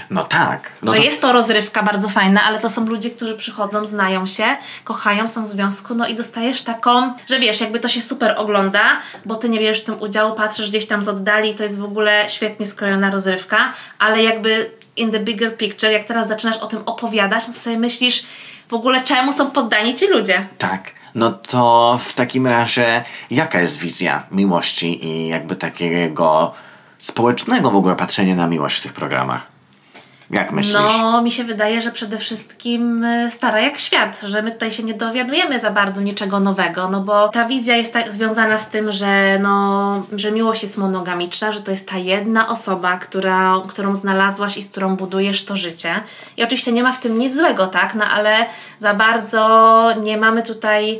No tak. No No to, jest to rozrywka bardzo fajna, ale to są ludzie, którzy przychodzą, znają się, kochają, są w związku, no i dostajesz taką, że wiesz, jakby to się super ogląda, bo ty nie bierzesz w tym udziału, patrzysz gdzieś tam z oddali, to jest w ogóle świetnie skrojona rozrywka, ale jakby in the bigger picture, jak teraz zaczynasz o tym opowiadać, no to sobie myślisz w ogóle czemu są poddani ci ludzie. tak. No to w takim razie jaka jest wizja miłości i jakby takiego społecznego w ogóle patrzenia na miłość w tych programach? Jak myślisz? No, mi się wydaje, że przede wszystkim y, stara jak świat, że my tutaj się nie dowiadujemy za bardzo niczego nowego, no bo ta wizja jest tak związana z tym, że no, że miłość jest monogamiczna, że to jest ta jedna osoba, która, którą znalazłaś i z którą budujesz to życie. I oczywiście nie ma w tym nic złego, tak? No ale za bardzo nie mamy tutaj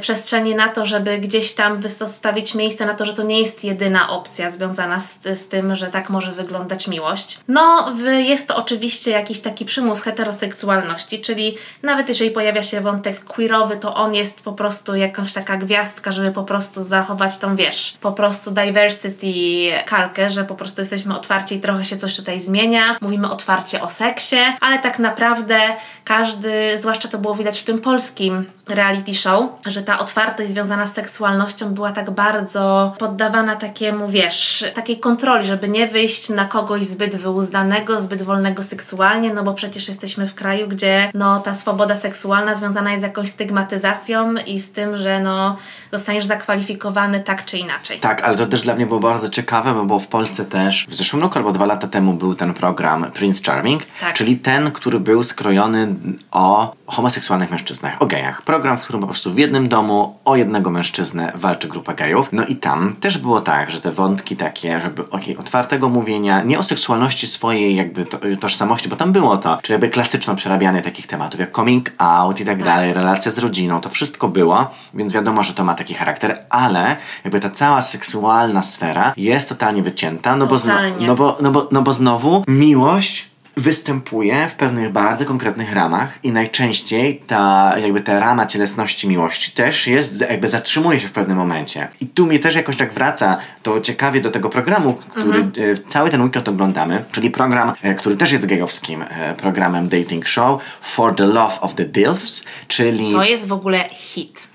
przestrzeni na to, żeby gdzieś tam wystawić miejsce na to, że to nie jest jedyna opcja związana z, z tym, że tak może wyglądać miłość. No, jest to oczywiście jakiś taki przymus heteroseksualności, czyli nawet jeżeli pojawia się wątek queerowy, to on jest po prostu jakąś taka gwiazdka, żeby po prostu zachować tą, wiesz, po prostu diversity kalkę, że po prostu jesteśmy otwarci i trochę się coś tutaj zmienia. Mówimy otwarcie o seksie, ale tak naprawdę każdy, zwłaszcza to było widać w tym polskim reality show, że ta otwartość związana z seksualnością była tak bardzo poddawana takiemu, wiesz, takiej kontroli, żeby nie wyjść na kogoś zbyt wyuzdanego, zbyt wolnego seksualnie, no bo przecież jesteśmy w kraju, gdzie no ta swoboda seksualna związana jest z jakąś stygmatyzacją i z tym, że no zostaniesz zakwalifikowany tak czy inaczej. Tak, ale to też dla mnie było bardzo ciekawe, bo było w Polsce też w zeszłym roku albo dwa lata temu był ten program Prince Charming, Tak. czyli ten, który był skrojony o homoseksualnych mężczyznach, o gejach. Program, w którym po prostu w jednym domu o jednego mężczyznę walczy grupa gejów. No i tam też było tak, że te wątki takie, żeby okej, otwartego mówienia, nie o seksualności swojej jakby to, tożsamości, bo tam było to, czyli jakby klasyczne przerabianie takich tematów jak coming out i tak dalej, relacja z rodziną, to wszystko było, więc wiadomo, że to ma taki charakter, ale jakby ta cała seksualna sfera jest totalnie wycięta, no bo, Totalnie. no, bo, no, bo, no bo znowu miłość występuje w pewnych bardzo konkretnych ramach i najczęściej ta jakby ta rama cielesności miłości też jest, jakby zatrzymuje się w pewnym momencie. I tu mnie też jakoś tak wraca to ciekawie do tego programu, który e, cały ten weekend oglądamy, czyli program, e, który też jest gejowskim e, programem dating show For the Love of the Dilfs, czyli To jest w ogóle hit.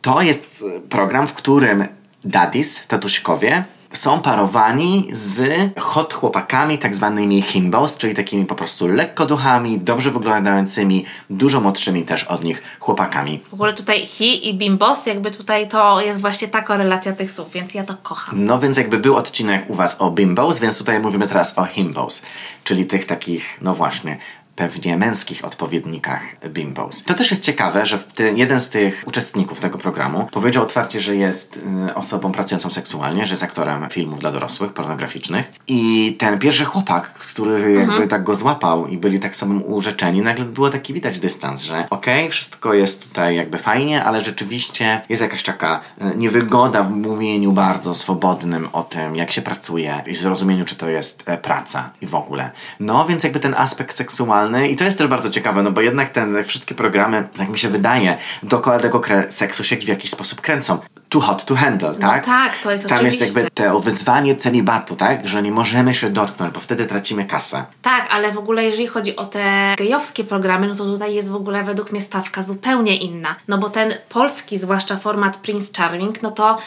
to jest program, w którym daddies, tatuśkowie, są parowani z hot chłopakami, tak zwanymi himbos, czyli takimi po prostu lekkoduchami, dobrze wyglądającymi, dużo młodszymi też od nich chłopakami. W ogóle tutaj he i bimbos, jakby tutaj to jest właśnie ta korelacja tych słów, więc ja to kocham. No więc jakby był odcinek u was o bimbos, więc tutaj mówimy teraz o himbos, czyli tych takich, no właśnie, pewnie męskich odpowiednikach bimbos. To też jest ciekawe, że jeden z tych uczestników tego programu powiedział otwarcie, że jest y, osobą pracującą seksualnie, że jest aktorem filmów dla dorosłych, pornograficznych. I ten pierwszy chłopak, który jakby tak go złapał i byli tak sobą urzeczeni, nagle było taki widać dystans, że okej, wszystko jest tutaj jakby fajnie, ale rzeczywiście jest jakaś taka y, niewygoda w mówieniu bardzo swobodnym o tym, jak się pracuje i zrozumieniu, czy to jest e, praca i w ogóle. No, więc jakby ten aspekt seksualny i to jest też bardzo ciekawe, no bo jednak te wszystkie programy, jak mi się wydaje, dookoła tego seksu się w jakiś sposób kręcą. Too hot to handle, tak? tak, to jest Tam oczywiście. jest jakby to wyzwanie celibatu, tak? Że nie możemy się dotknąć, bo wtedy tracimy kasę. Tak, ale w ogóle jeżeli chodzi o te gejowskie programy, no to tutaj jest w ogóle według mnie stawka zupełnie inna. No bo ten polski, zwłaszcza format Prince Charming, no to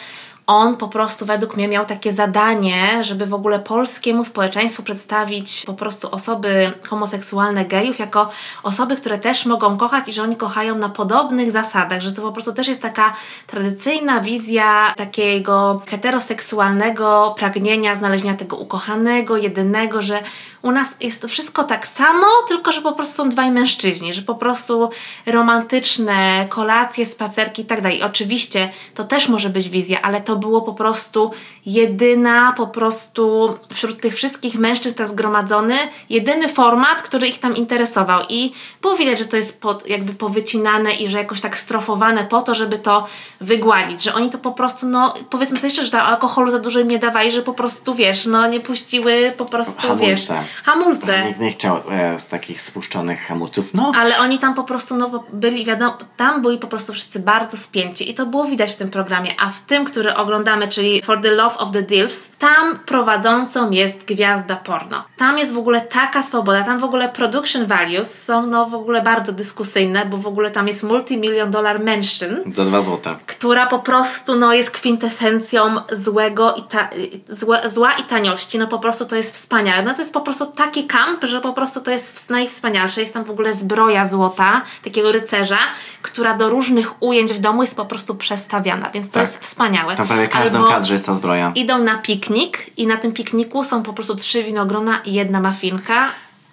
on po prostu według mnie miał takie zadanie, żeby w ogóle polskiemu społeczeństwu przedstawić po prostu osoby homoseksualne gejów jako osoby, które też mogą kochać i że oni kochają na podobnych zasadach, że to po prostu też jest taka tradycyjna wizja takiego heteroseksualnego pragnienia znalezienia tego ukochanego, jedynego, że u nas jest to wszystko tak samo, tylko że po prostu są dwaj mężczyźni, że po prostu romantyczne kolacje, spacerki i tak dalej. Oczywiście to też może być wizja, ale to było po prostu jedyna, po prostu wśród tych wszystkich mężczyzn zgromadzony, jedyny format, który ich tam interesował. I było widać, że to jest pod, jakby powycinane i że jakoś tak strofowane po to, żeby to wygładzić, że oni to po prostu, no powiedzmy sobie szczerze, że tam alkoholu za dużo im nie dawali, że po prostu, wiesz, no nie puściły po prostu, wiesz, Hamulce. hamulce. Nikt nie chciał e, z takich spuszczonych hamulców. No, Ale oni tam po prostu, no byli, wiadomo, tam byli po prostu wszyscy bardzo spięci i to było widać w tym programie, a w tym, który oglądamy, czyli For the Love of the Dilfs, tam prowadzącą jest gwiazda porno. Tam jest w ogóle taka swoboda, tam w ogóle production values są no w ogóle bardzo dyskusyjne, bo w ogóle tam jest multi-million dollar mansion, Za dwa złote. która po prostu no, jest kwintesencją złego i ta, złe, zła i taniości. No po prostu to jest wspaniałe. No to jest po prostu taki kamp, że po prostu to jest najwspanialsze. Jest tam w ogóle zbroja złota, takiego rycerza, która do różnych ujęć w domu jest po prostu przestawiana, więc to Tak. jest wspaniałe. Tam prawie każdym Albo kadrze jest ta zbroja. Idą na piknik i na tym pikniku są po prostu trzy winogrona i jedna mafinka.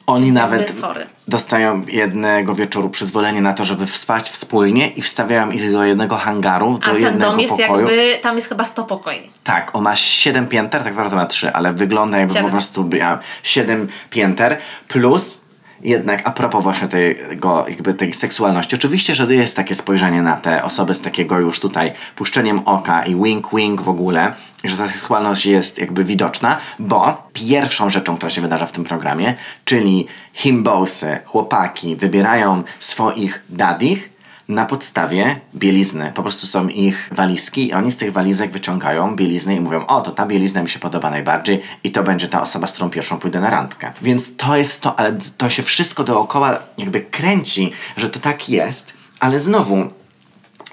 Oni nawet sorry. dostają jednego wieczoru przyzwolenie na to, żeby spać wspólnie i wstawiają ich do jednego hangaru, A do ten jednego dom jest pokoju. jakby, tam jest chyba 100 pokoi. Tak, on ma 7 pięter, tak naprawdę ma 3, ale wygląda jakby Siedem. po prostu miał 7 pięter plus jednak a propos właśnie tego, jakby tej seksualności, oczywiście, że jest takie spojrzenie na te osoby z takiego już tutaj puszczeniem oka i wink wink w ogóle, że ta seksualność jest jakby widoczna, bo pierwszą rzeczą, która się wydarza w tym programie, czyli himbosy, chłopaki wybierają swoich dadich na podstawie bielizny. Po prostu są ich walizki i oni z tych walizek wyciągają bieliznę i mówią, o, to ta bielizna mi się podoba najbardziej i to będzie ta osoba, z którą pierwszą pójdę na randkę. Więc to jest to, ale to się wszystko dookoła jakby kręci, że to tak jest, ale znowu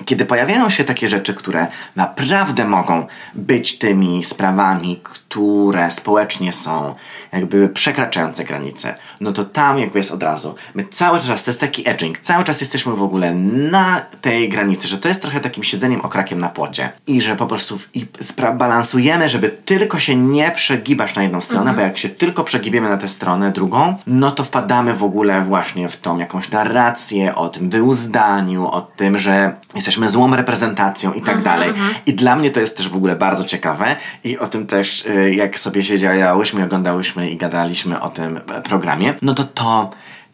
kiedy pojawiają się takie rzeczy, które naprawdę mogą być tymi sprawami, które społecznie są jakby przekraczające granice, no to tam jakby jest od razu. My cały czas, to jest taki edging, cały czas jesteśmy w ogóle na tej granicy, że to jest trochę takim siedzeniem okrakiem na płocie i że po prostu w, i balansujemy, żeby tylko się nie przegibasz na jedną stronę, bo jak się tylko przegibiemy na tę stronę drugą, no to wpadamy w ogóle właśnie w tą jakąś narrację o tym wyuzdaniu, o tym, że jesteśmy złą reprezentacją i tak dalej. I dla mnie to jest też w ogóle bardzo ciekawe. I o tym też, y, jak sobie siedziałyśmy, oglądałyśmy i gadaliśmy o tym programie, no to to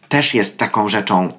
też jest taką rzeczą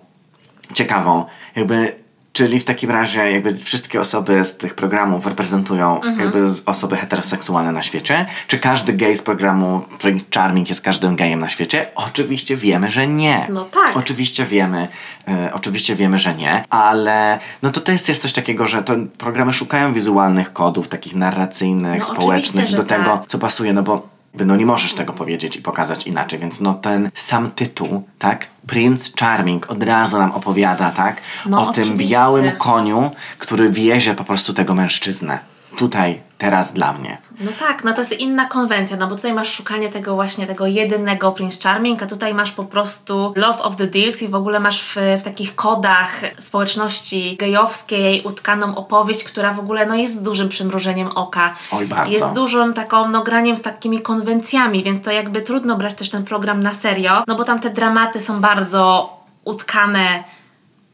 ciekawą, jakby Czyli w takim razie jakby wszystkie osoby z tych programów reprezentują jakby z osoby heteroseksualne na świecie? Czy każdy gej z programu Prince Charming jest każdym gejem na świecie? Oczywiście wiemy, że nie. No tak. Oczywiście wiemy, e, oczywiście wiemy, że nie, ale no to też jest coś takiego, że to programy szukają wizualnych kodów, takich narracyjnych, No społecznych do tego, tak. co pasuje, no bo jakby, no nie możesz tego powiedzieć i pokazać inaczej, więc no ten sam tytuł, tak? Prince Charming od razu nam opowiada, tak? No, o tym oczywiście. białym koniu, który wiezie po prostu tego mężczyznę. Tutaj, teraz dla mnie. No tak, no to jest inna konwencja, no bo tutaj masz szukanie tego właśnie, tego jedynego Prince Charming, a tutaj masz po prostu Love of the Deals i w ogóle masz w, w takich kodach społeczności gejowskiej utkaną opowieść, która w ogóle no jest z dużym przymrużeniem oka. Oj, bardzo. Jest dużym taką, no graniem z takimi konwencjami, więc to jakby trudno brać też ten program na serio, no bo tam te dramaty są bardzo utkane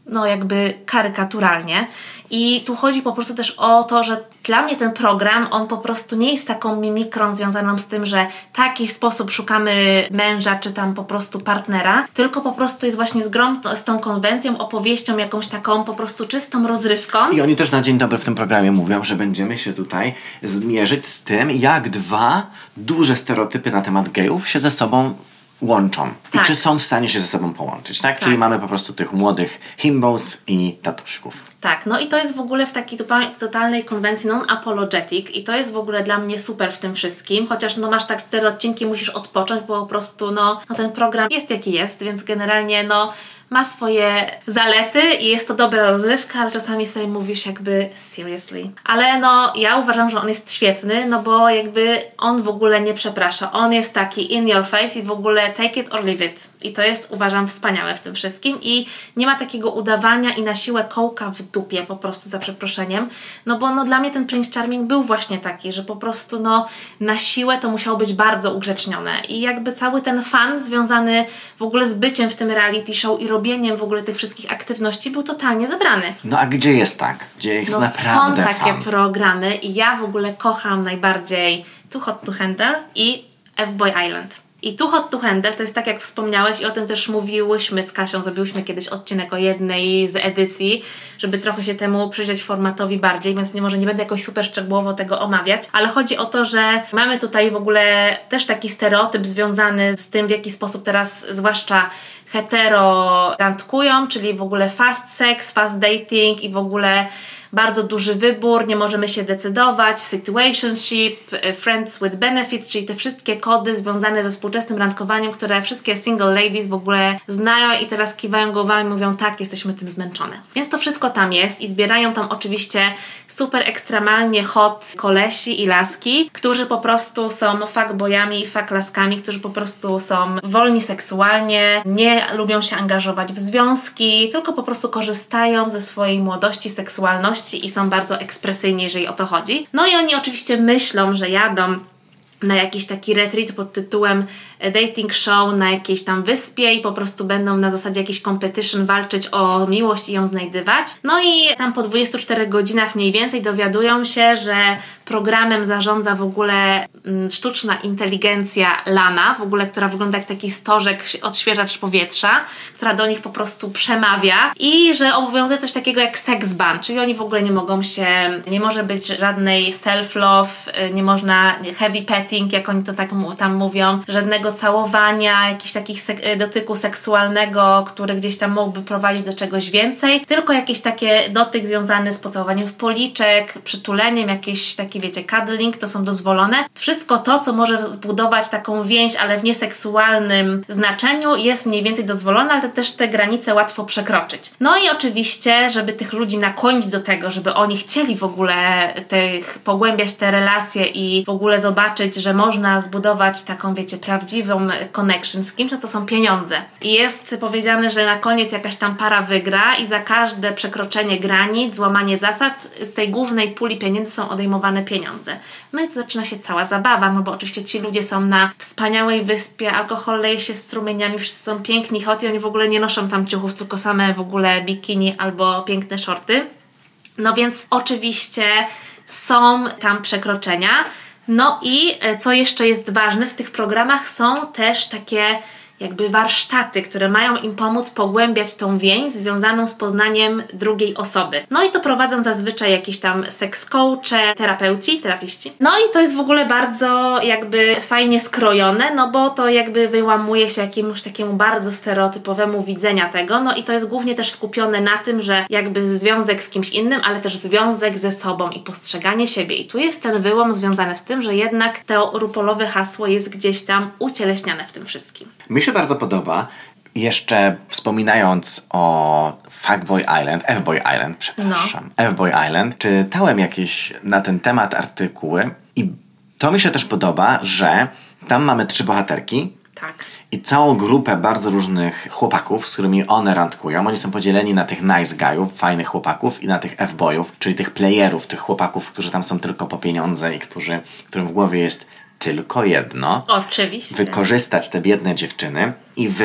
no jakby karykaturalnie. I tu chodzi po prostu też o to, że dla mnie ten program, on po prostu nie jest taką mimikrą związaną z tym, że taki sposób szukamy męża, czy tam po prostu partnera, tylko po prostu jest właśnie z, grą, z tą konwencją, opowieścią, jakąś taką po prostu czystą rozrywką. I oni też na dzień dobry w tym programie mówią, że będziemy się tutaj zmierzyć z tym, jak dwa duże stereotypy na temat gejów się ze sobą łączą. I Tak. czy są w stanie się ze sobą połączyć, tak? Tak. Czyli mamy po prostu tych młodych himbos i tatuszków. Tak, no i to jest w ogóle w takiej totalnej konwencji non-apologetic i to jest w ogóle dla mnie super w tym wszystkim, chociaż no masz tak cztery odcinki, musisz odpocząć, bo po prostu no, no ten program jest jaki jest, więc generalnie no ma swoje zalety i jest to dobra rozrywka, ale czasami sobie mówisz jakby seriously. Ale no ja uważam, że on jest świetny, no bo jakby on w ogóle nie przeprasza. On jest taki in your face i w ogóle take it or leave it. I to jest uważam wspaniałe w tym wszystkim i nie ma takiego udawania i na siłę kołka w dupie po prostu za przeproszeniem. No bo no dla mnie ten Prince Charming był właśnie taki, że po prostu no na siłę to musiało być bardzo ugrzecznione i jakby cały ten fan związany w ogóle z byciem w tym reality show i robieniem w ogóle tych wszystkich aktywności był totalnie zabrany. No a gdzie jest tak? Gdzie jest No naprawdę są takie fan? programy i ja w ogóle kocham najbardziej Too Hot to Handle i F-Boy Island. I Too Hot to Handle to jest tak jak wspomniałeś i o tym też mówiłyśmy z Kasią, zrobiłyśmy kiedyś odcinek o jednej z edycji, żeby trochę się temu przyjrzeć formatowi bardziej, więc nie może nie będę jakoś super szczegółowo tego omawiać, ale chodzi o to, że mamy tutaj w ogóle też taki stereotyp związany z tym, w jaki sposób teraz zwłaszcza hetero randkują, czyli w ogóle fast sex, fast dating i w ogóle bardzo duży wybór, nie możemy się decydować, situationship, e, friends with benefits, czyli te wszystkie kody związane ze współczesnym randkowaniem, które wszystkie single ladies w ogóle znają i teraz kiwają głowami mówią tak, jesteśmy tym zmęczone. Więc to wszystko tam jest i zbierają tam oczywiście super ekstremalnie hot kolesi i laski, którzy po prostu są fuckboyami i fucklaskami, którzy po prostu są wolni seksualnie, nie lubią się angażować w związki, tylko po prostu korzystają ze swojej młodości, seksualności i są bardzo ekspresyjni, jeżeli o to chodzi. No i oni oczywiście myślą, że jadą na jakiś taki retreat pod tytułem dating show na jakiejś tam wyspie i po prostu będą na zasadzie jakiś competition walczyć o miłość i ją znajdywać. No i tam po 24 godzinach mniej więcej dowiadują się, że programem zarządza w ogóle mm, sztuczna inteligencja Lana, w ogóle która wygląda jak taki stożek odświeżacz powietrza, która do nich po prostu przemawia i że obowiązuje coś takiego jak sex ban, czyli oni w ogóle nie mogą się, nie może być żadnej self-love, nie można heavy petting, jak oni to tak tam mówią, żadnego całowania, jakichś takich sek- dotyku seksualnego, który gdzieś tam mógłby prowadzić do czegoś więcej, tylko jakieś takie dotyk związany z pocałowaniem w policzek, przytuleniem, jakieś takie, wiecie, cuddling, to są dozwolone. Wszystko to, co może zbudować taką więź, ale w nieseksualnym znaczeniu, jest mniej więcej dozwolone, ale też te granice łatwo przekroczyć. No i oczywiście, żeby tych ludzi nakłonić do tego, żeby oni chcieli w ogóle tych, pogłębiać te relacje i w ogóle zobaczyć, że można zbudować taką, wiecie, prawdziwą connection z kimś, no to są pieniądze. I jest powiedziane, że na koniec jakaś tam para wygra i za każde przekroczenie granic, złamanie zasad, z tej głównej puli pieniędzy są odejmowane pieniądze. No i to zaczyna się cała zabawa, no bo oczywiście ci ludzie są na wspaniałej wyspie, alkohol leje się strumieniami, wszyscy są piękni, hot i oni w ogóle nie noszą tam ciuchów, tylko same w ogóle bikini albo piękne shorty. No więc oczywiście są tam przekroczenia. No i e, co jeszcze jest ważne, w tych programach są też takie jakby warsztaty, które mają im pomóc pogłębiać tą więź związaną z poznaniem drugiej osoby. No i to prowadzą zazwyczaj jakieś tam seks coache, terapeuci, terapiści. No i to jest w ogóle bardzo jakby fajnie skrojone, no bo to jakby wyłamuje się jakiemuś takiemu bardzo stereotypowemu widzenia tego, no i to jest głównie też skupione na tym, że jakby związek z kimś innym, ale też związek ze sobą i postrzeganie siebie. I tu jest ten wyłom związany z tym, że jednak to rupolowe hasło jest gdzieś tam ucieleśniane w tym wszystkim. Mi się bardzo podoba, jeszcze wspominając o Fuckboy Island, F-Boy Island, przepraszam, no. F-Boy Island, czytałem jakieś na ten temat artykuły i to mi się też podoba, że tam mamy trzy bohaterki. Tak. I całą grupę bardzo różnych chłopaków, z którymi one randkują. Oni są podzieleni na tych nice guyów, fajnych chłopaków i na tych F-boyów, czyli tych playerów, tych chłopaków, którzy tam są tylko po pieniądze i którzy, którym w głowie jest tylko jedno. Oczywiście. Wykorzystać te biedne dziewczyny. I w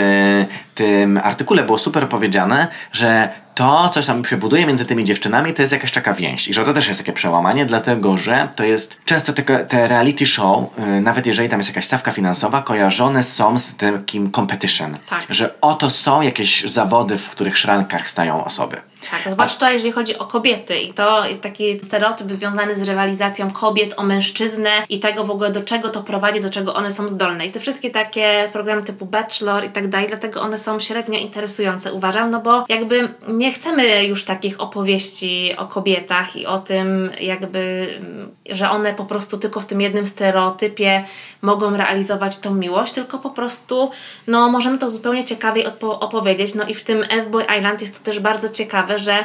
tym artykule było super powiedziane, że to, coś tam się buduje między tymi dziewczynami, to jest jakaś taka więź. I że to też jest takie przełamanie, dlatego że to jest często te, te reality show, yy, nawet jeżeli tam jest jakaś stawka finansowa, kojarzone są z takim competition. Tak. Że oto są jakieś zawody, w których szrankach stają osoby. Tak, zwłaszcza A... jeżeli chodzi o kobiety i to taki stereotyp związany z rywalizacją kobiet o mężczyznę i tego w ogóle do czego to prowadzi, do czego one są zdolne. I te wszystkie takie programy typu Bachelor i tak dalej, dlatego one są średnio interesujące, uważam, no bo jakby nie chcemy już takich opowieści o kobietach i o tym jakby, że one po prostu tylko w tym jednym stereotypie mogą realizować tą miłość, tylko po prostu no możemy to zupełnie ciekawiej opowiedzieć. No i w tym F-Boy Island jest to też bardzo ciekawe, że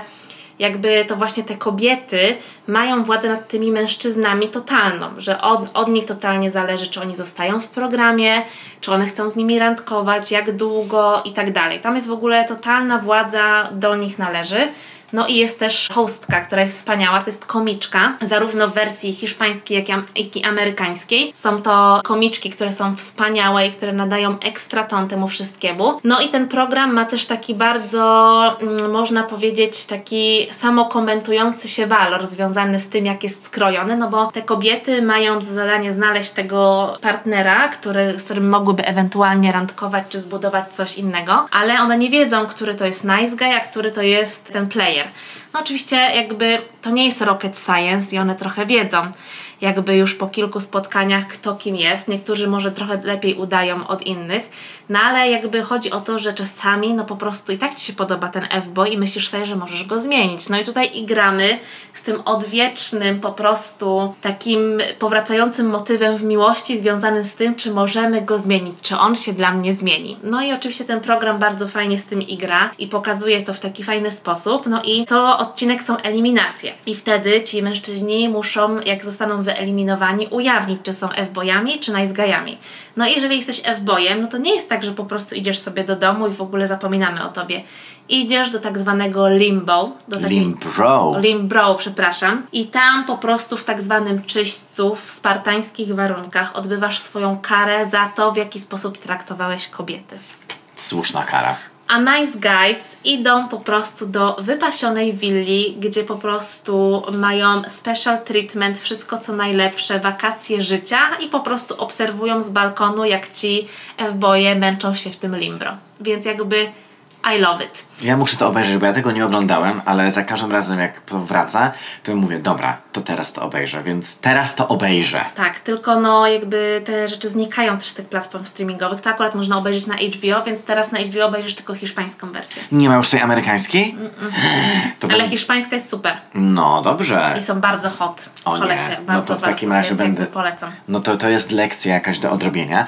jakby to właśnie te kobiety mają władzę nad tymi mężczyznami totalną, że od, od nich totalnie zależy, czy oni zostają w programie, czy one chcą z nimi randkować, jak długo i tak dalej. Tam jest w ogóle totalna władza do nich należy. No i jest też hostka, która jest wspaniała, to jest komiczka, zarówno w wersji hiszpańskiej, jak i amerykańskiej. Są to komiczki, które są wspaniałe i które nadają ekstra ton temu wszystkiemu. No i ten program ma też taki bardzo, mm, można powiedzieć, taki samokomentujący się walor związany z tym, jak jest skrojony, no bo te kobiety mają za zadanie znaleźć tego partnera, który, z którym mogłyby ewentualnie randkować czy zbudować coś innego, ale one nie wiedzą, który to jest nice guy, a który to jest ten player. No oczywiście jakby to nie jest rocket science i one trochę wiedzą. Jakby już po kilku spotkaniach, kto kim jest. Niektórzy może trochę lepiej udają od innych, no ale jakby chodzi o to, że czasami no po prostu i tak Ci się podoba ten F-boy i myślisz sobie, że możesz go zmienić. No i tutaj i gramy z tym odwiecznym po prostu takim powracającym motywem w miłości związanym z tym, czy możemy go zmienić, czy on się dla mnie zmieni. No i oczywiście ten program bardzo fajnie z tym igra i pokazuje to w taki fajny sposób. No i co odcinek są eliminacje. I wtedy ci mężczyźni muszą, jak zostaną wyeliminowani, ujawnić, czy są F-boyami, czy nice. No i jeżeli jesteś F-boyem, no to nie jest tak, że po prostu idziesz sobie do domu i w ogóle zapominamy o tobie. Idziesz do tak zwanego limbo. Do takiej... Limbro. Limbro, przepraszam. I tam po prostu w tak zwanym czyśćcu, w spartańskich warunkach odbywasz swoją karę za to, w jaki sposób traktowałeś kobiety. Słuszna kara. A nice guys idą po prostu do wypasionej willi, gdzie po prostu mają special treatment, wszystko co najlepsze, wakacje życia i po prostu obserwują z balkonu, jak ci F-boye męczą się w tym limbro. Więc jakby I love it. Ja muszę to obejrzeć, bo ja tego nie oglądałem, ale za każdym razem jak to wraca, to mówię, dobra, to teraz to obejrzę, więc teraz to obejrzę. Tak, tylko no jakby te rzeczy znikają też z tych platform streamingowych. To akurat można obejrzeć na HBO, więc teraz na HBO obejrzysz tylko hiszpańską wersję. Nie ma już tej amerykańskiej? To Ale hiszpańska jest super No dobrze. i są bardzo hot. O nie, Polesie, no bardzo, to w takim bardzo, razie będę. polecam. No to, to jest lekcja jakaś do odrobienia.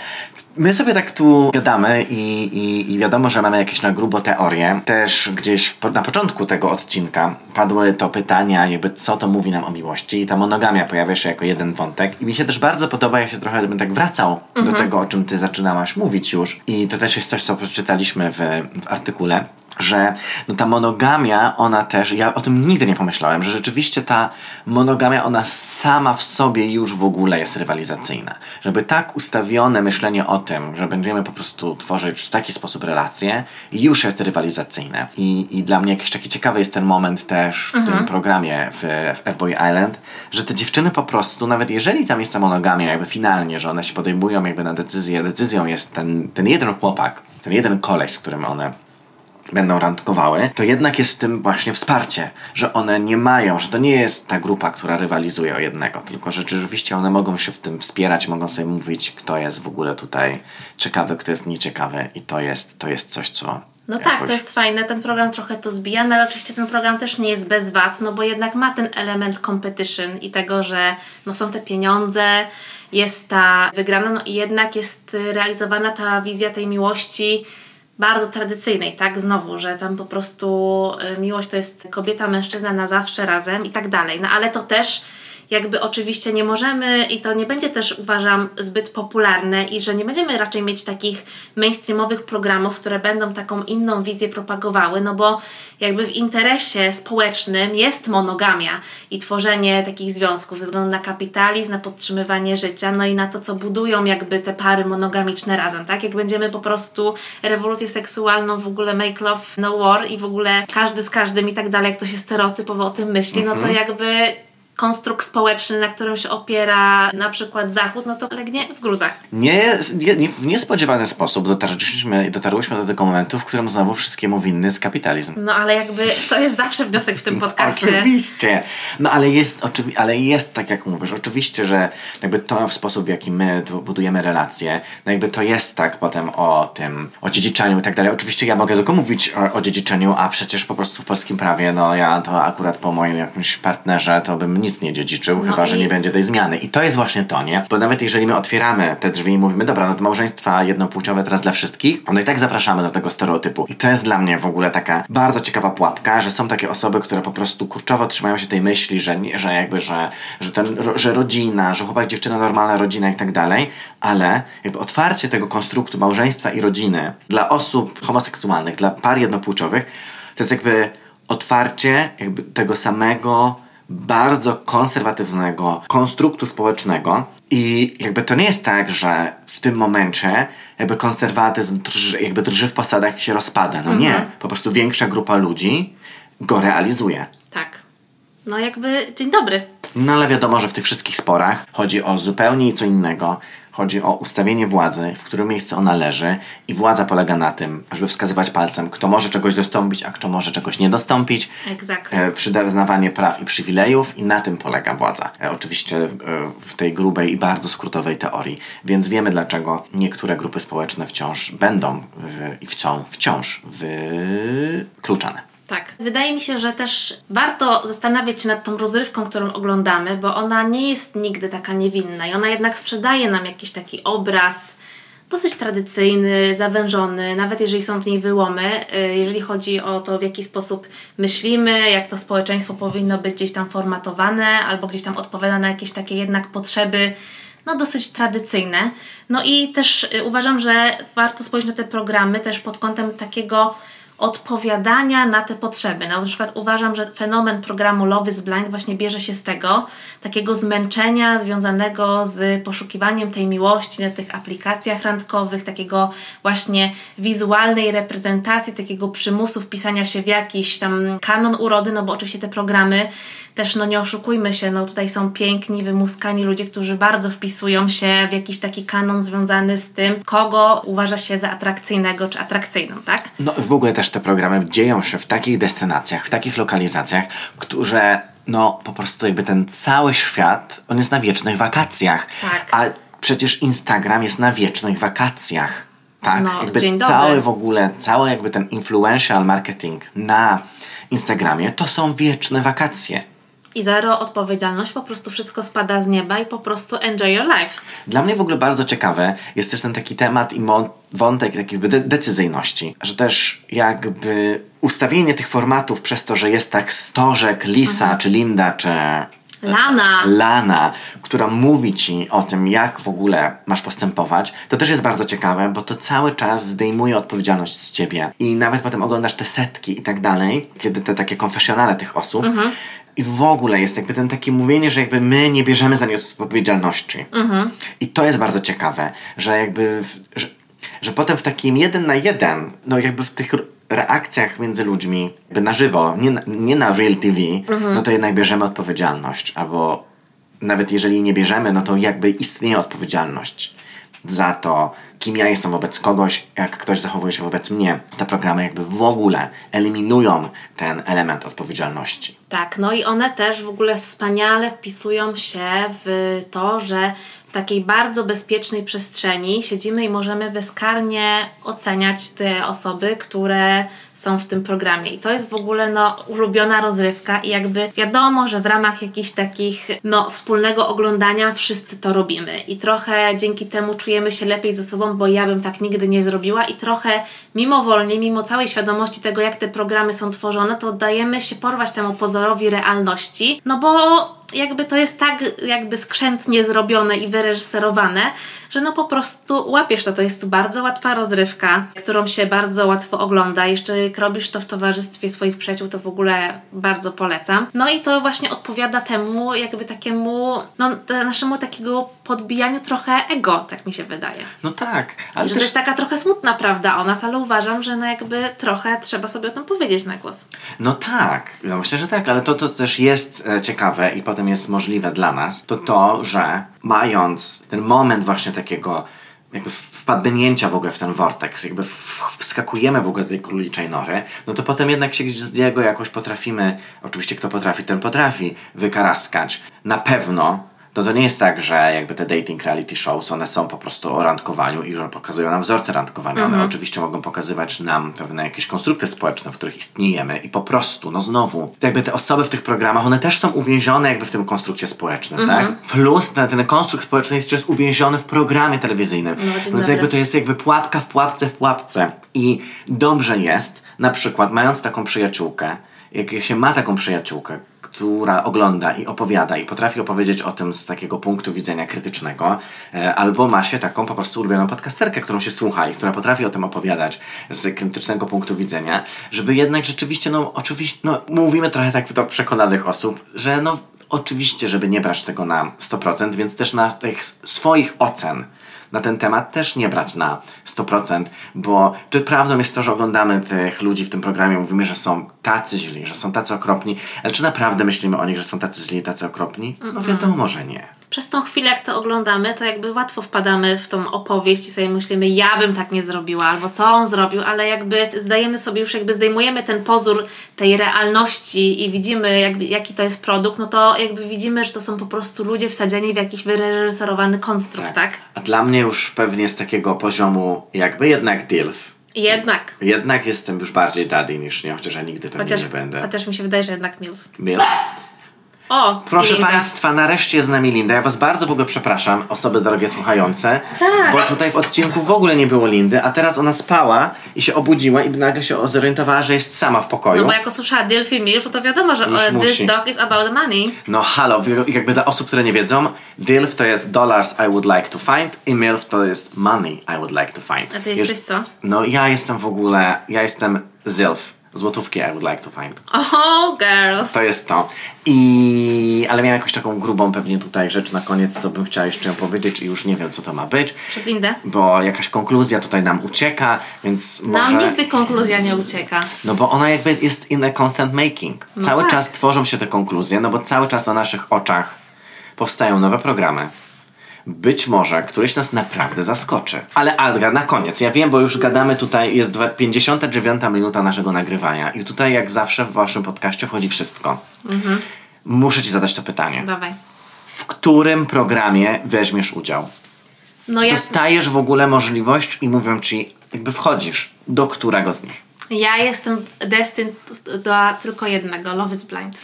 My sobie tak tu gadamy i, i, i wiadomo, że mamy jakieś na grubo teorie. Też gdzieś w, na początku tego odcinka padły to pytania, jakby co to mówi nam o miłości i ta monogamia pojawia się jako jeden wątek. I mi się też bardzo podoba, ja się trochę bym tak wracał do tego, o czym ty zaczynałaś mówić już. I to też jest coś, co przeczytaliśmy w, w artykule że no ta monogamia, ona też, ja o tym nigdy nie pomyślałem, że rzeczywiście ta monogamia, ona sama w sobie już w ogóle jest rywalizacyjna. Żeby tak ustawione myślenie o tym, że będziemy po prostu tworzyć w taki sposób relacje, już jest rywalizacyjne. I, i dla mnie jakiś taki ciekawy jest ten moment też w tym programie w, w F-Boy Island, że te dziewczyny po prostu, nawet jeżeli tam jest ta monogamia, jakby finalnie, że one się podejmują jakby na decyzję, decyzją jest ten, ten jeden chłopak, ten jeden koleś, z którym one będą randkowały, to jednak jest w tym właśnie wsparcie, że one nie mają, że to nie jest ta grupa, która rywalizuje o jednego, tylko że rzeczywiście one mogą się w tym wspierać, mogą sobie mówić, kto jest w ogóle tutaj ciekawy, kto jest nieciekawy i to jest, to jest coś, co No tak, jakoś- to jest fajne, ten program trochę to zbija, no ale oczywiście ten program też nie jest bez wad, no bo jednak ma ten element competition i tego, że no są te pieniądze, jest ta wygrana, no i jednak jest realizowana ta wizja tej miłości bardzo tradycyjnej, tak? Znowu, że tam po prostu y, miłość to jest kobieta, mężczyzna na zawsze razem i tak dalej, no ale to też jakby oczywiście nie możemy i to nie będzie też uważam zbyt popularne i że nie będziemy raczej mieć takich mainstreamowych programów, które będą taką inną wizję propagowały, no bo jakby w interesie społecznym jest monogamia i tworzenie takich związków ze względu na kapitalizm, na podtrzymywanie życia, no i na to, co budują jakby te pary monogamiczne razem, tak? Jak będziemy po prostu rewolucję seksualną, w ogóle make love, no war i w ogóle każdy z każdym i tak dalej, jak to się stereotypowo o tym myśli, no to jakby konstrukt społeczny, na którym się opiera na przykład Zachód, no to legnie w gruzach. Nie, nie, nie, w niespodziewany sposób dotarliśmy, dotarłyśmy do tego momentu, w którym znowu wszystkiemu winny jest kapitalizm. No ale jakby to jest zawsze wniosek w tym podcaście. Oczywiście. No ale jest, oczywi- ale jest tak jak mówisz, oczywiście, że jakby to w sposób, w jaki my budujemy relacje, no jakby to jest tak potem o tym, o dziedziczeniu i tak dalej. Oczywiście ja mogę tylko mówić o, o dziedziczeniu, a przecież po prostu w polskim prawie, no ja to akurat po moim jakimś partnerze to bym nic nie dziedziczył, No chyba, i- że nie będzie tej zmiany. I to jest właśnie to, nie? Bo nawet jeżeli my otwieramy te drzwi i mówimy, dobra, no to małżeństwa jednopłciowe teraz dla wszystkich, no i tak zapraszamy do tego stereotypu. I to jest dla mnie w ogóle taka bardzo ciekawa pułapka, że są takie osoby, które po prostu kurczowo trzymają się tej myśli, że, że jakby, że, że, ten, że rodzina, że chłopak, dziewczyna, normalna rodzina i tak dalej, ale jakby otwarcie tego konstruktu małżeństwa i rodziny dla osób homoseksualnych, dla par jednopłciowych, to jest jakby otwarcie jakby tego samego bardzo konserwatywnego konstruktu społecznego i jakby to nie jest tak, że w tym momencie jakby konserwatyzm drży, jakby drży w posadach i się rozpada. No nie, po prostu większa grupa ludzi go realizuje. Tak. No jakby dzień dobry. No ale wiadomo, że w tych wszystkich sporach chodzi o zupełnie co innego. Chodzi o ustawienie władzy, w którym miejsce ona leży i władza polega na tym, żeby wskazywać palcem, kto może czegoś dostąpić, a kto może czegoś nie dostąpić. Exactly. E, przyznawanie praw i przywilejów i na tym polega władza. E, oczywiście e, w tej grubej i bardzo skrótowej teorii. Więc wiemy dlaczego niektóre grupy społeczne wciąż będą w, i wciąż, wciąż wykluczane. Tak. Wydaje mi się, że też warto zastanawiać się nad tą rozrywką, którą oglądamy, bo ona nie jest nigdy taka niewinna i ona jednak sprzedaje nam jakiś taki obraz dosyć tradycyjny, zawężony, nawet jeżeli są w niej wyłomy, y, jeżeli chodzi o to, w jaki sposób myślimy, jak to społeczeństwo powinno być gdzieś tam formatowane, albo gdzieś tam odpowiada na jakieś takie jednak potrzeby no dosyć tradycyjne. No i też y, uważam, że warto spojrzeć na te programy też pod kątem takiego odpowiadania na te potrzeby. Na przykład uważam, że fenomen programu Love is Blind właśnie bierze się z tego takiego zmęczenia związanego z poszukiwaniem tej miłości na tych aplikacjach randkowych, takiego właśnie wizualnej reprezentacji, takiego przymusu wpisania się w jakiś tam kanon urody, no bo oczywiście te programy też no nie oszukujmy się, no tutaj są piękni, wymuskani ludzie, którzy bardzo wpisują się w jakiś taki kanon związany z tym, kogo uważa się za atrakcyjnego czy atrakcyjną, tak? No w ogóle też te programy dzieją się w takich destynacjach, w takich lokalizacjach, które no po prostu jakby ten cały świat, on jest na wiecznych wakacjach. Tak. A przecież Instagram jest na wiecznych wakacjach. Tak, No, jakby dzień dobry. cały w ogóle, cały jakby ten influential marketing na Instagramie to są wieczne wakacje. I zero odpowiedzialność, po prostu wszystko spada z nieba i po prostu enjoy your life. Dla mnie w ogóle bardzo ciekawe jest też ten taki temat i wątek takiej de- decyzyjności, że też jakby ustawienie tych formatów przez to, że jest tak Stożek, Lisa, czy Linda, czy Lana. Lana, która mówi ci o tym, jak w ogóle masz postępować, to też jest bardzo ciekawe, bo to cały czas zdejmuje odpowiedzialność z ciebie. I nawet potem oglądasz te setki i tak dalej, kiedy te takie konfesjonale tych osób. I w ogóle jest jakby ten takie mówienie, że jakby my nie bierzemy za nie odpowiedzialności. I to jest bardzo ciekawe, że jakby, w, że, że potem w takim jeden na jeden, no jakby w tych reakcjach między ludźmi, jakby na żywo, nie na, nie na real TV, no to jednak bierzemy odpowiedzialność. Albo nawet jeżeli nie bierzemy, no to jakby istnieje odpowiedzialność za to, kim ja jestem wobec kogoś, jak ktoś zachowuje się wobec mnie. Te programy jakby w ogóle eliminują ten element odpowiedzialności. Tak, no i one też w ogóle wspaniale wpisują się w to, że w takiej bardzo bezpiecznej przestrzeni siedzimy i możemy bezkarnie oceniać te osoby, które są w tym programie. I to jest w ogóle no, ulubiona rozrywka i jakby wiadomo, że w ramach jakichś takich no, wspólnego oglądania wszyscy to robimy. I trochę dzięki temu czujemy się lepiej ze sobą, bo ja bym tak nigdy nie zrobiła i trochę mimowolnie, mimo całej świadomości tego, jak te programy są tworzone, to dajemy się porwać temu pozorowi realności, no bo jakby to jest tak jakby skrzętnie zrobione i wyreżyserowane, że no po prostu łapiesz to. To jest bardzo łatwa rozrywka, którą się bardzo łatwo ogląda. Jeszcze jak robisz to w towarzystwie swoich przyjaciół, to w ogóle bardzo polecam. No i to właśnie odpowiada temu jakby takiemu, no naszemu takiego podbijaniu trochę ego, tak mi się wydaje. No tak, ale że też to jest taka trochę smutna prawda o nas, ale uważam, że no jakby trochę trzeba sobie o tym powiedzieć na głos. No tak, ja myślę, że tak, ale to, to też jest e, ciekawe i potem jest możliwe dla nas, to to, że mając ten moment właśnie takiego jakby wpadnięcia w ogóle w ten vortex, jakby wskakujemy w ogóle do tej króliczej nory, no to potem jednak się gdzieś z niego jakoś potrafimy, oczywiście kto potrafi, ten potrafi wykaraskać. Na pewno to to nie jest tak, że jakby te dating reality shows, one są po prostu o randkowaniu i pokazują nam wzorce randkowania. One oczywiście mogą pokazywać nam pewne jakieś konstrukty społeczne, w których istniejemy i po prostu, no znowu, jakby te osoby w tych programach, one też są uwięzione jakby w tym konstrukcie społecznym, tak? Plus ten, ten konstrukt społeczny jest jeszcze uwięziony w programie telewizyjnym. No, Więc jakby to jest jakby pułapka w pułapce w pułapce. I dobrze jest, na przykład mając taką przyjaciółkę, jak się ma taką przyjaciółkę, która ogląda i opowiada i potrafi opowiedzieć o tym z takiego punktu widzenia krytycznego, e, albo ma się taką po prostu ulubioną podcasterkę, którą się słucha i która potrafi o tym opowiadać z krytycznego punktu widzenia, żeby jednak rzeczywiście, no oczywiście, no mówimy trochę tak do przekonanych osób, że no oczywiście, żeby nie brać tego na 100%, więc też na tych swoich ocen na ten temat też nie brać na 100%, bo czy prawdą jest to, że oglądamy tych ludzi w tym programie, mówimy, że są tacy źli, że są tacy okropni, ale czy naprawdę myślimy o nich, że są tacy źli, tacy okropni? No wiadomo, że nie. Przez tą chwilę, jak to oglądamy, to jakby łatwo wpadamy w tą opowieść i sobie myślimy, ja bym tak nie zrobiła, albo co on zrobił, ale jakby zdajemy sobie już, jakby zdejmujemy ten pozór tej realności i widzimy, jakby, jaki to jest produkt, no to jakby widzimy, że to są po prostu ludzie wsadzeni w jakiś wyreżyserowany konstrukt, tak? A dla mnie już pewnie z takiego poziomu jakby jednak DILF. Jednak. Jednak jestem już bardziej daddy niż nie, chociaż ja nigdy pewnie Chociaż, nie będę. chociaż mi się wydaje, że jednak MILF. MILF. O, Proszę Linda. Państwa, nareszcie jest z nami Linda. Ja Was bardzo w ogóle przepraszam, osoby drogie słuchające. Tak. Bo tutaj w odcinku w ogóle nie było Lindy, a teraz ona spała i się obudziła i nagle się zorientowała, że jest sama w pokoju. No bo jak usłyszała i Milf, to wiadomo, że Już e, this musi. dog is about the money. No halo, jakby dla osób, które nie wiedzą, DILF to jest dollars I would like to find i MILF to jest money I would like to find. A ty jesteś co? No ja jestem w ogóle, ja jestem ZILF. Złotówki I would like to find. Oh, girl. To jest to. I... Ale miałem jakąś taką grubą pewnie tutaj rzecz na koniec, co bym chciała jeszcze powiedzieć i już nie wiem, co to ma być. Przez Lindę. Bo jakaś konkluzja tutaj nam ucieka, więc Nam może... nigdy konkluzja nie ucieka. No bo ona jakby jest in a constant making. No cały tak. czas tworzą się te konkluzje, no bo cały czas na naszych oczach powstają nowe programy. Być może któryś nas naprawdę zaskoczy. Ale Adga, na koniec, ja wiem, bo już gadamy tutaj, jest dwa- 59 minuta naszego nagrywania i tutaj jak zawsze w waszym podcaście wchodzi wszystko. Mhm. Muszę ci zadać to pytanie. Dawaj. W którym programie weźmiesz udział? No ja, Dostajesz w ogóle możliwość i mówią ci, jakby wchodzisz. Do którego z nich? ja jestem destined do tylko jednego. Love is blind.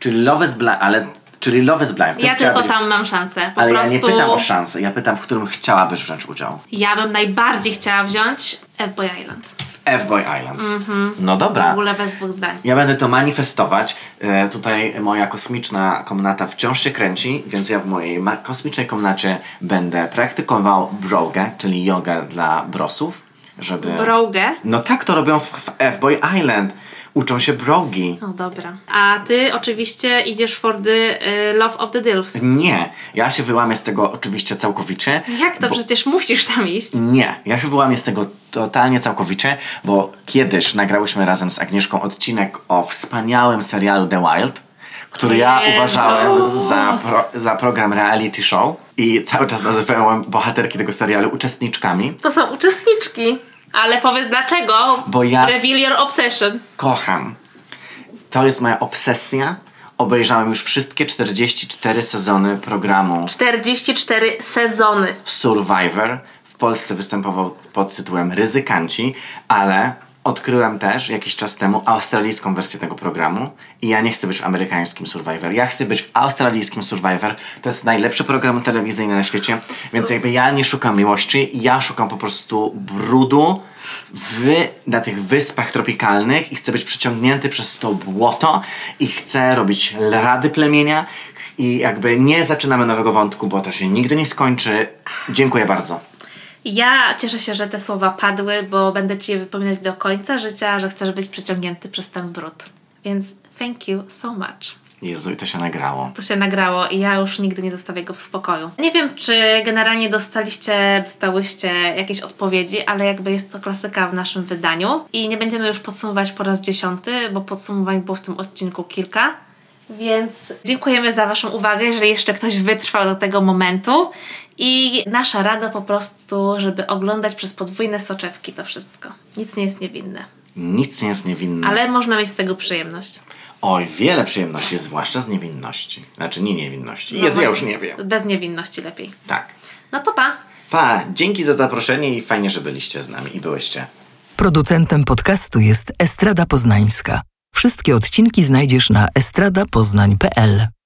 Czyli Love is Blind, ale... Czyli Love is Blind. w Ja tylko tam mam szansę. Po Ale prostu ja nie pytam o szansę, ja pytam, w którym chciałabyś wziąć udział. ja bym najbardziej chciała wziąć F-Boy Island. W F-Boy Island. No W dobra. ogóle bez dwóch zdań. Ja będę to manifestować. E, tutaj moja kosmiczna komnata wciąż się kręci, więc ja w mojej ma- kosmicznej komnacie będę praktykował brogę, czyli jogę dla brosów, żeby... Brogę. No tak to robią w, w F-Boy Island. Uczą się brogi. No dobra. A ty oczywiście idziesz for the y, Love of the Dilfs. Nie, ja się wyłamię z tego oczywiście całkowicie. Jak to? bo- Przecież musisz tam iść. Nie, ja się wyłamię z tego totalnie całkowicie, bo kiedyś nagrałyśmy razem z Agnieszką odcinek o wspaniałym serialu The Wild, który ja Jezus. uważałem za, pro, za program reality show i cały czas nazywałem bohaterki tego serialu uczestniczkami. To są uczestniczki. Ale powiedz dlaczego? Bo ja- Reveal your obsession. Kocham. To jest moja obsesja. Obejrzałem już wszystkie 44 sezony programu 44 sezony. Survivor. W Polsce występował pod tytułem Ryzykanci, ale odkryłem też jakiś czas temu australijską wersję tego programu i ja nie chcę być w amerykańskim Survivor. Ja chcę być w australijskim Survivor. To jest najlepszy program telewizyjny na świecie, więc jakby ja nie szukam miłości, ja szukam po prostu brudu w, na tych wyspach tropikalnych i chcę być przyciągnięty przez to błoto i chcę robić rady plemienia i jakby nie zaczynamy nowego wątku, bo to się nigdy nie skończy. Dziękuję bardzo. Ja cieszę się, że te słowa padły, bo będę Ci je wypominać do końca życia, że chcesz być przyciągnięty przez ten brud. Więc thank you so much. Jezu, i to się nagrało. To się nagrało i ja już nigdy nie zostawię go w spokoju. Nie wiem, czy generalnie dostaliście, dostałyście jakieś odpowiedzi, ale jakby jest to klasyka w naszym wydaniu. I nie będziemy już podsumować po raz dziesiąty, bo podsumowań było w tym odcinku kilka. Więc dziękujemy za Waszą uwagę, jeżeli jeszcze ktoś wytrwał do tego momentu. I nasza rada po prostu, żeby oglądać przez podwójne soczewki to wszystko. Nic nie jest niewinne. Nic nie jest niewinne. Ale można mieć z tego przyjemność. Oj, wiele przyjemności, zwłaszcza z niewinności. Znaczy nie niewinności. No Jezu, ja już nie wiem. Bez niewinności lepiej. Tak. No to pa! Pa, dzięki za zaproszenie i fajnie, że byliście z nami i byłyście. Producentem podcastu jest Estrada Poznańska. Wszystkie odcinki znajdziesz na estradapoznań.pl.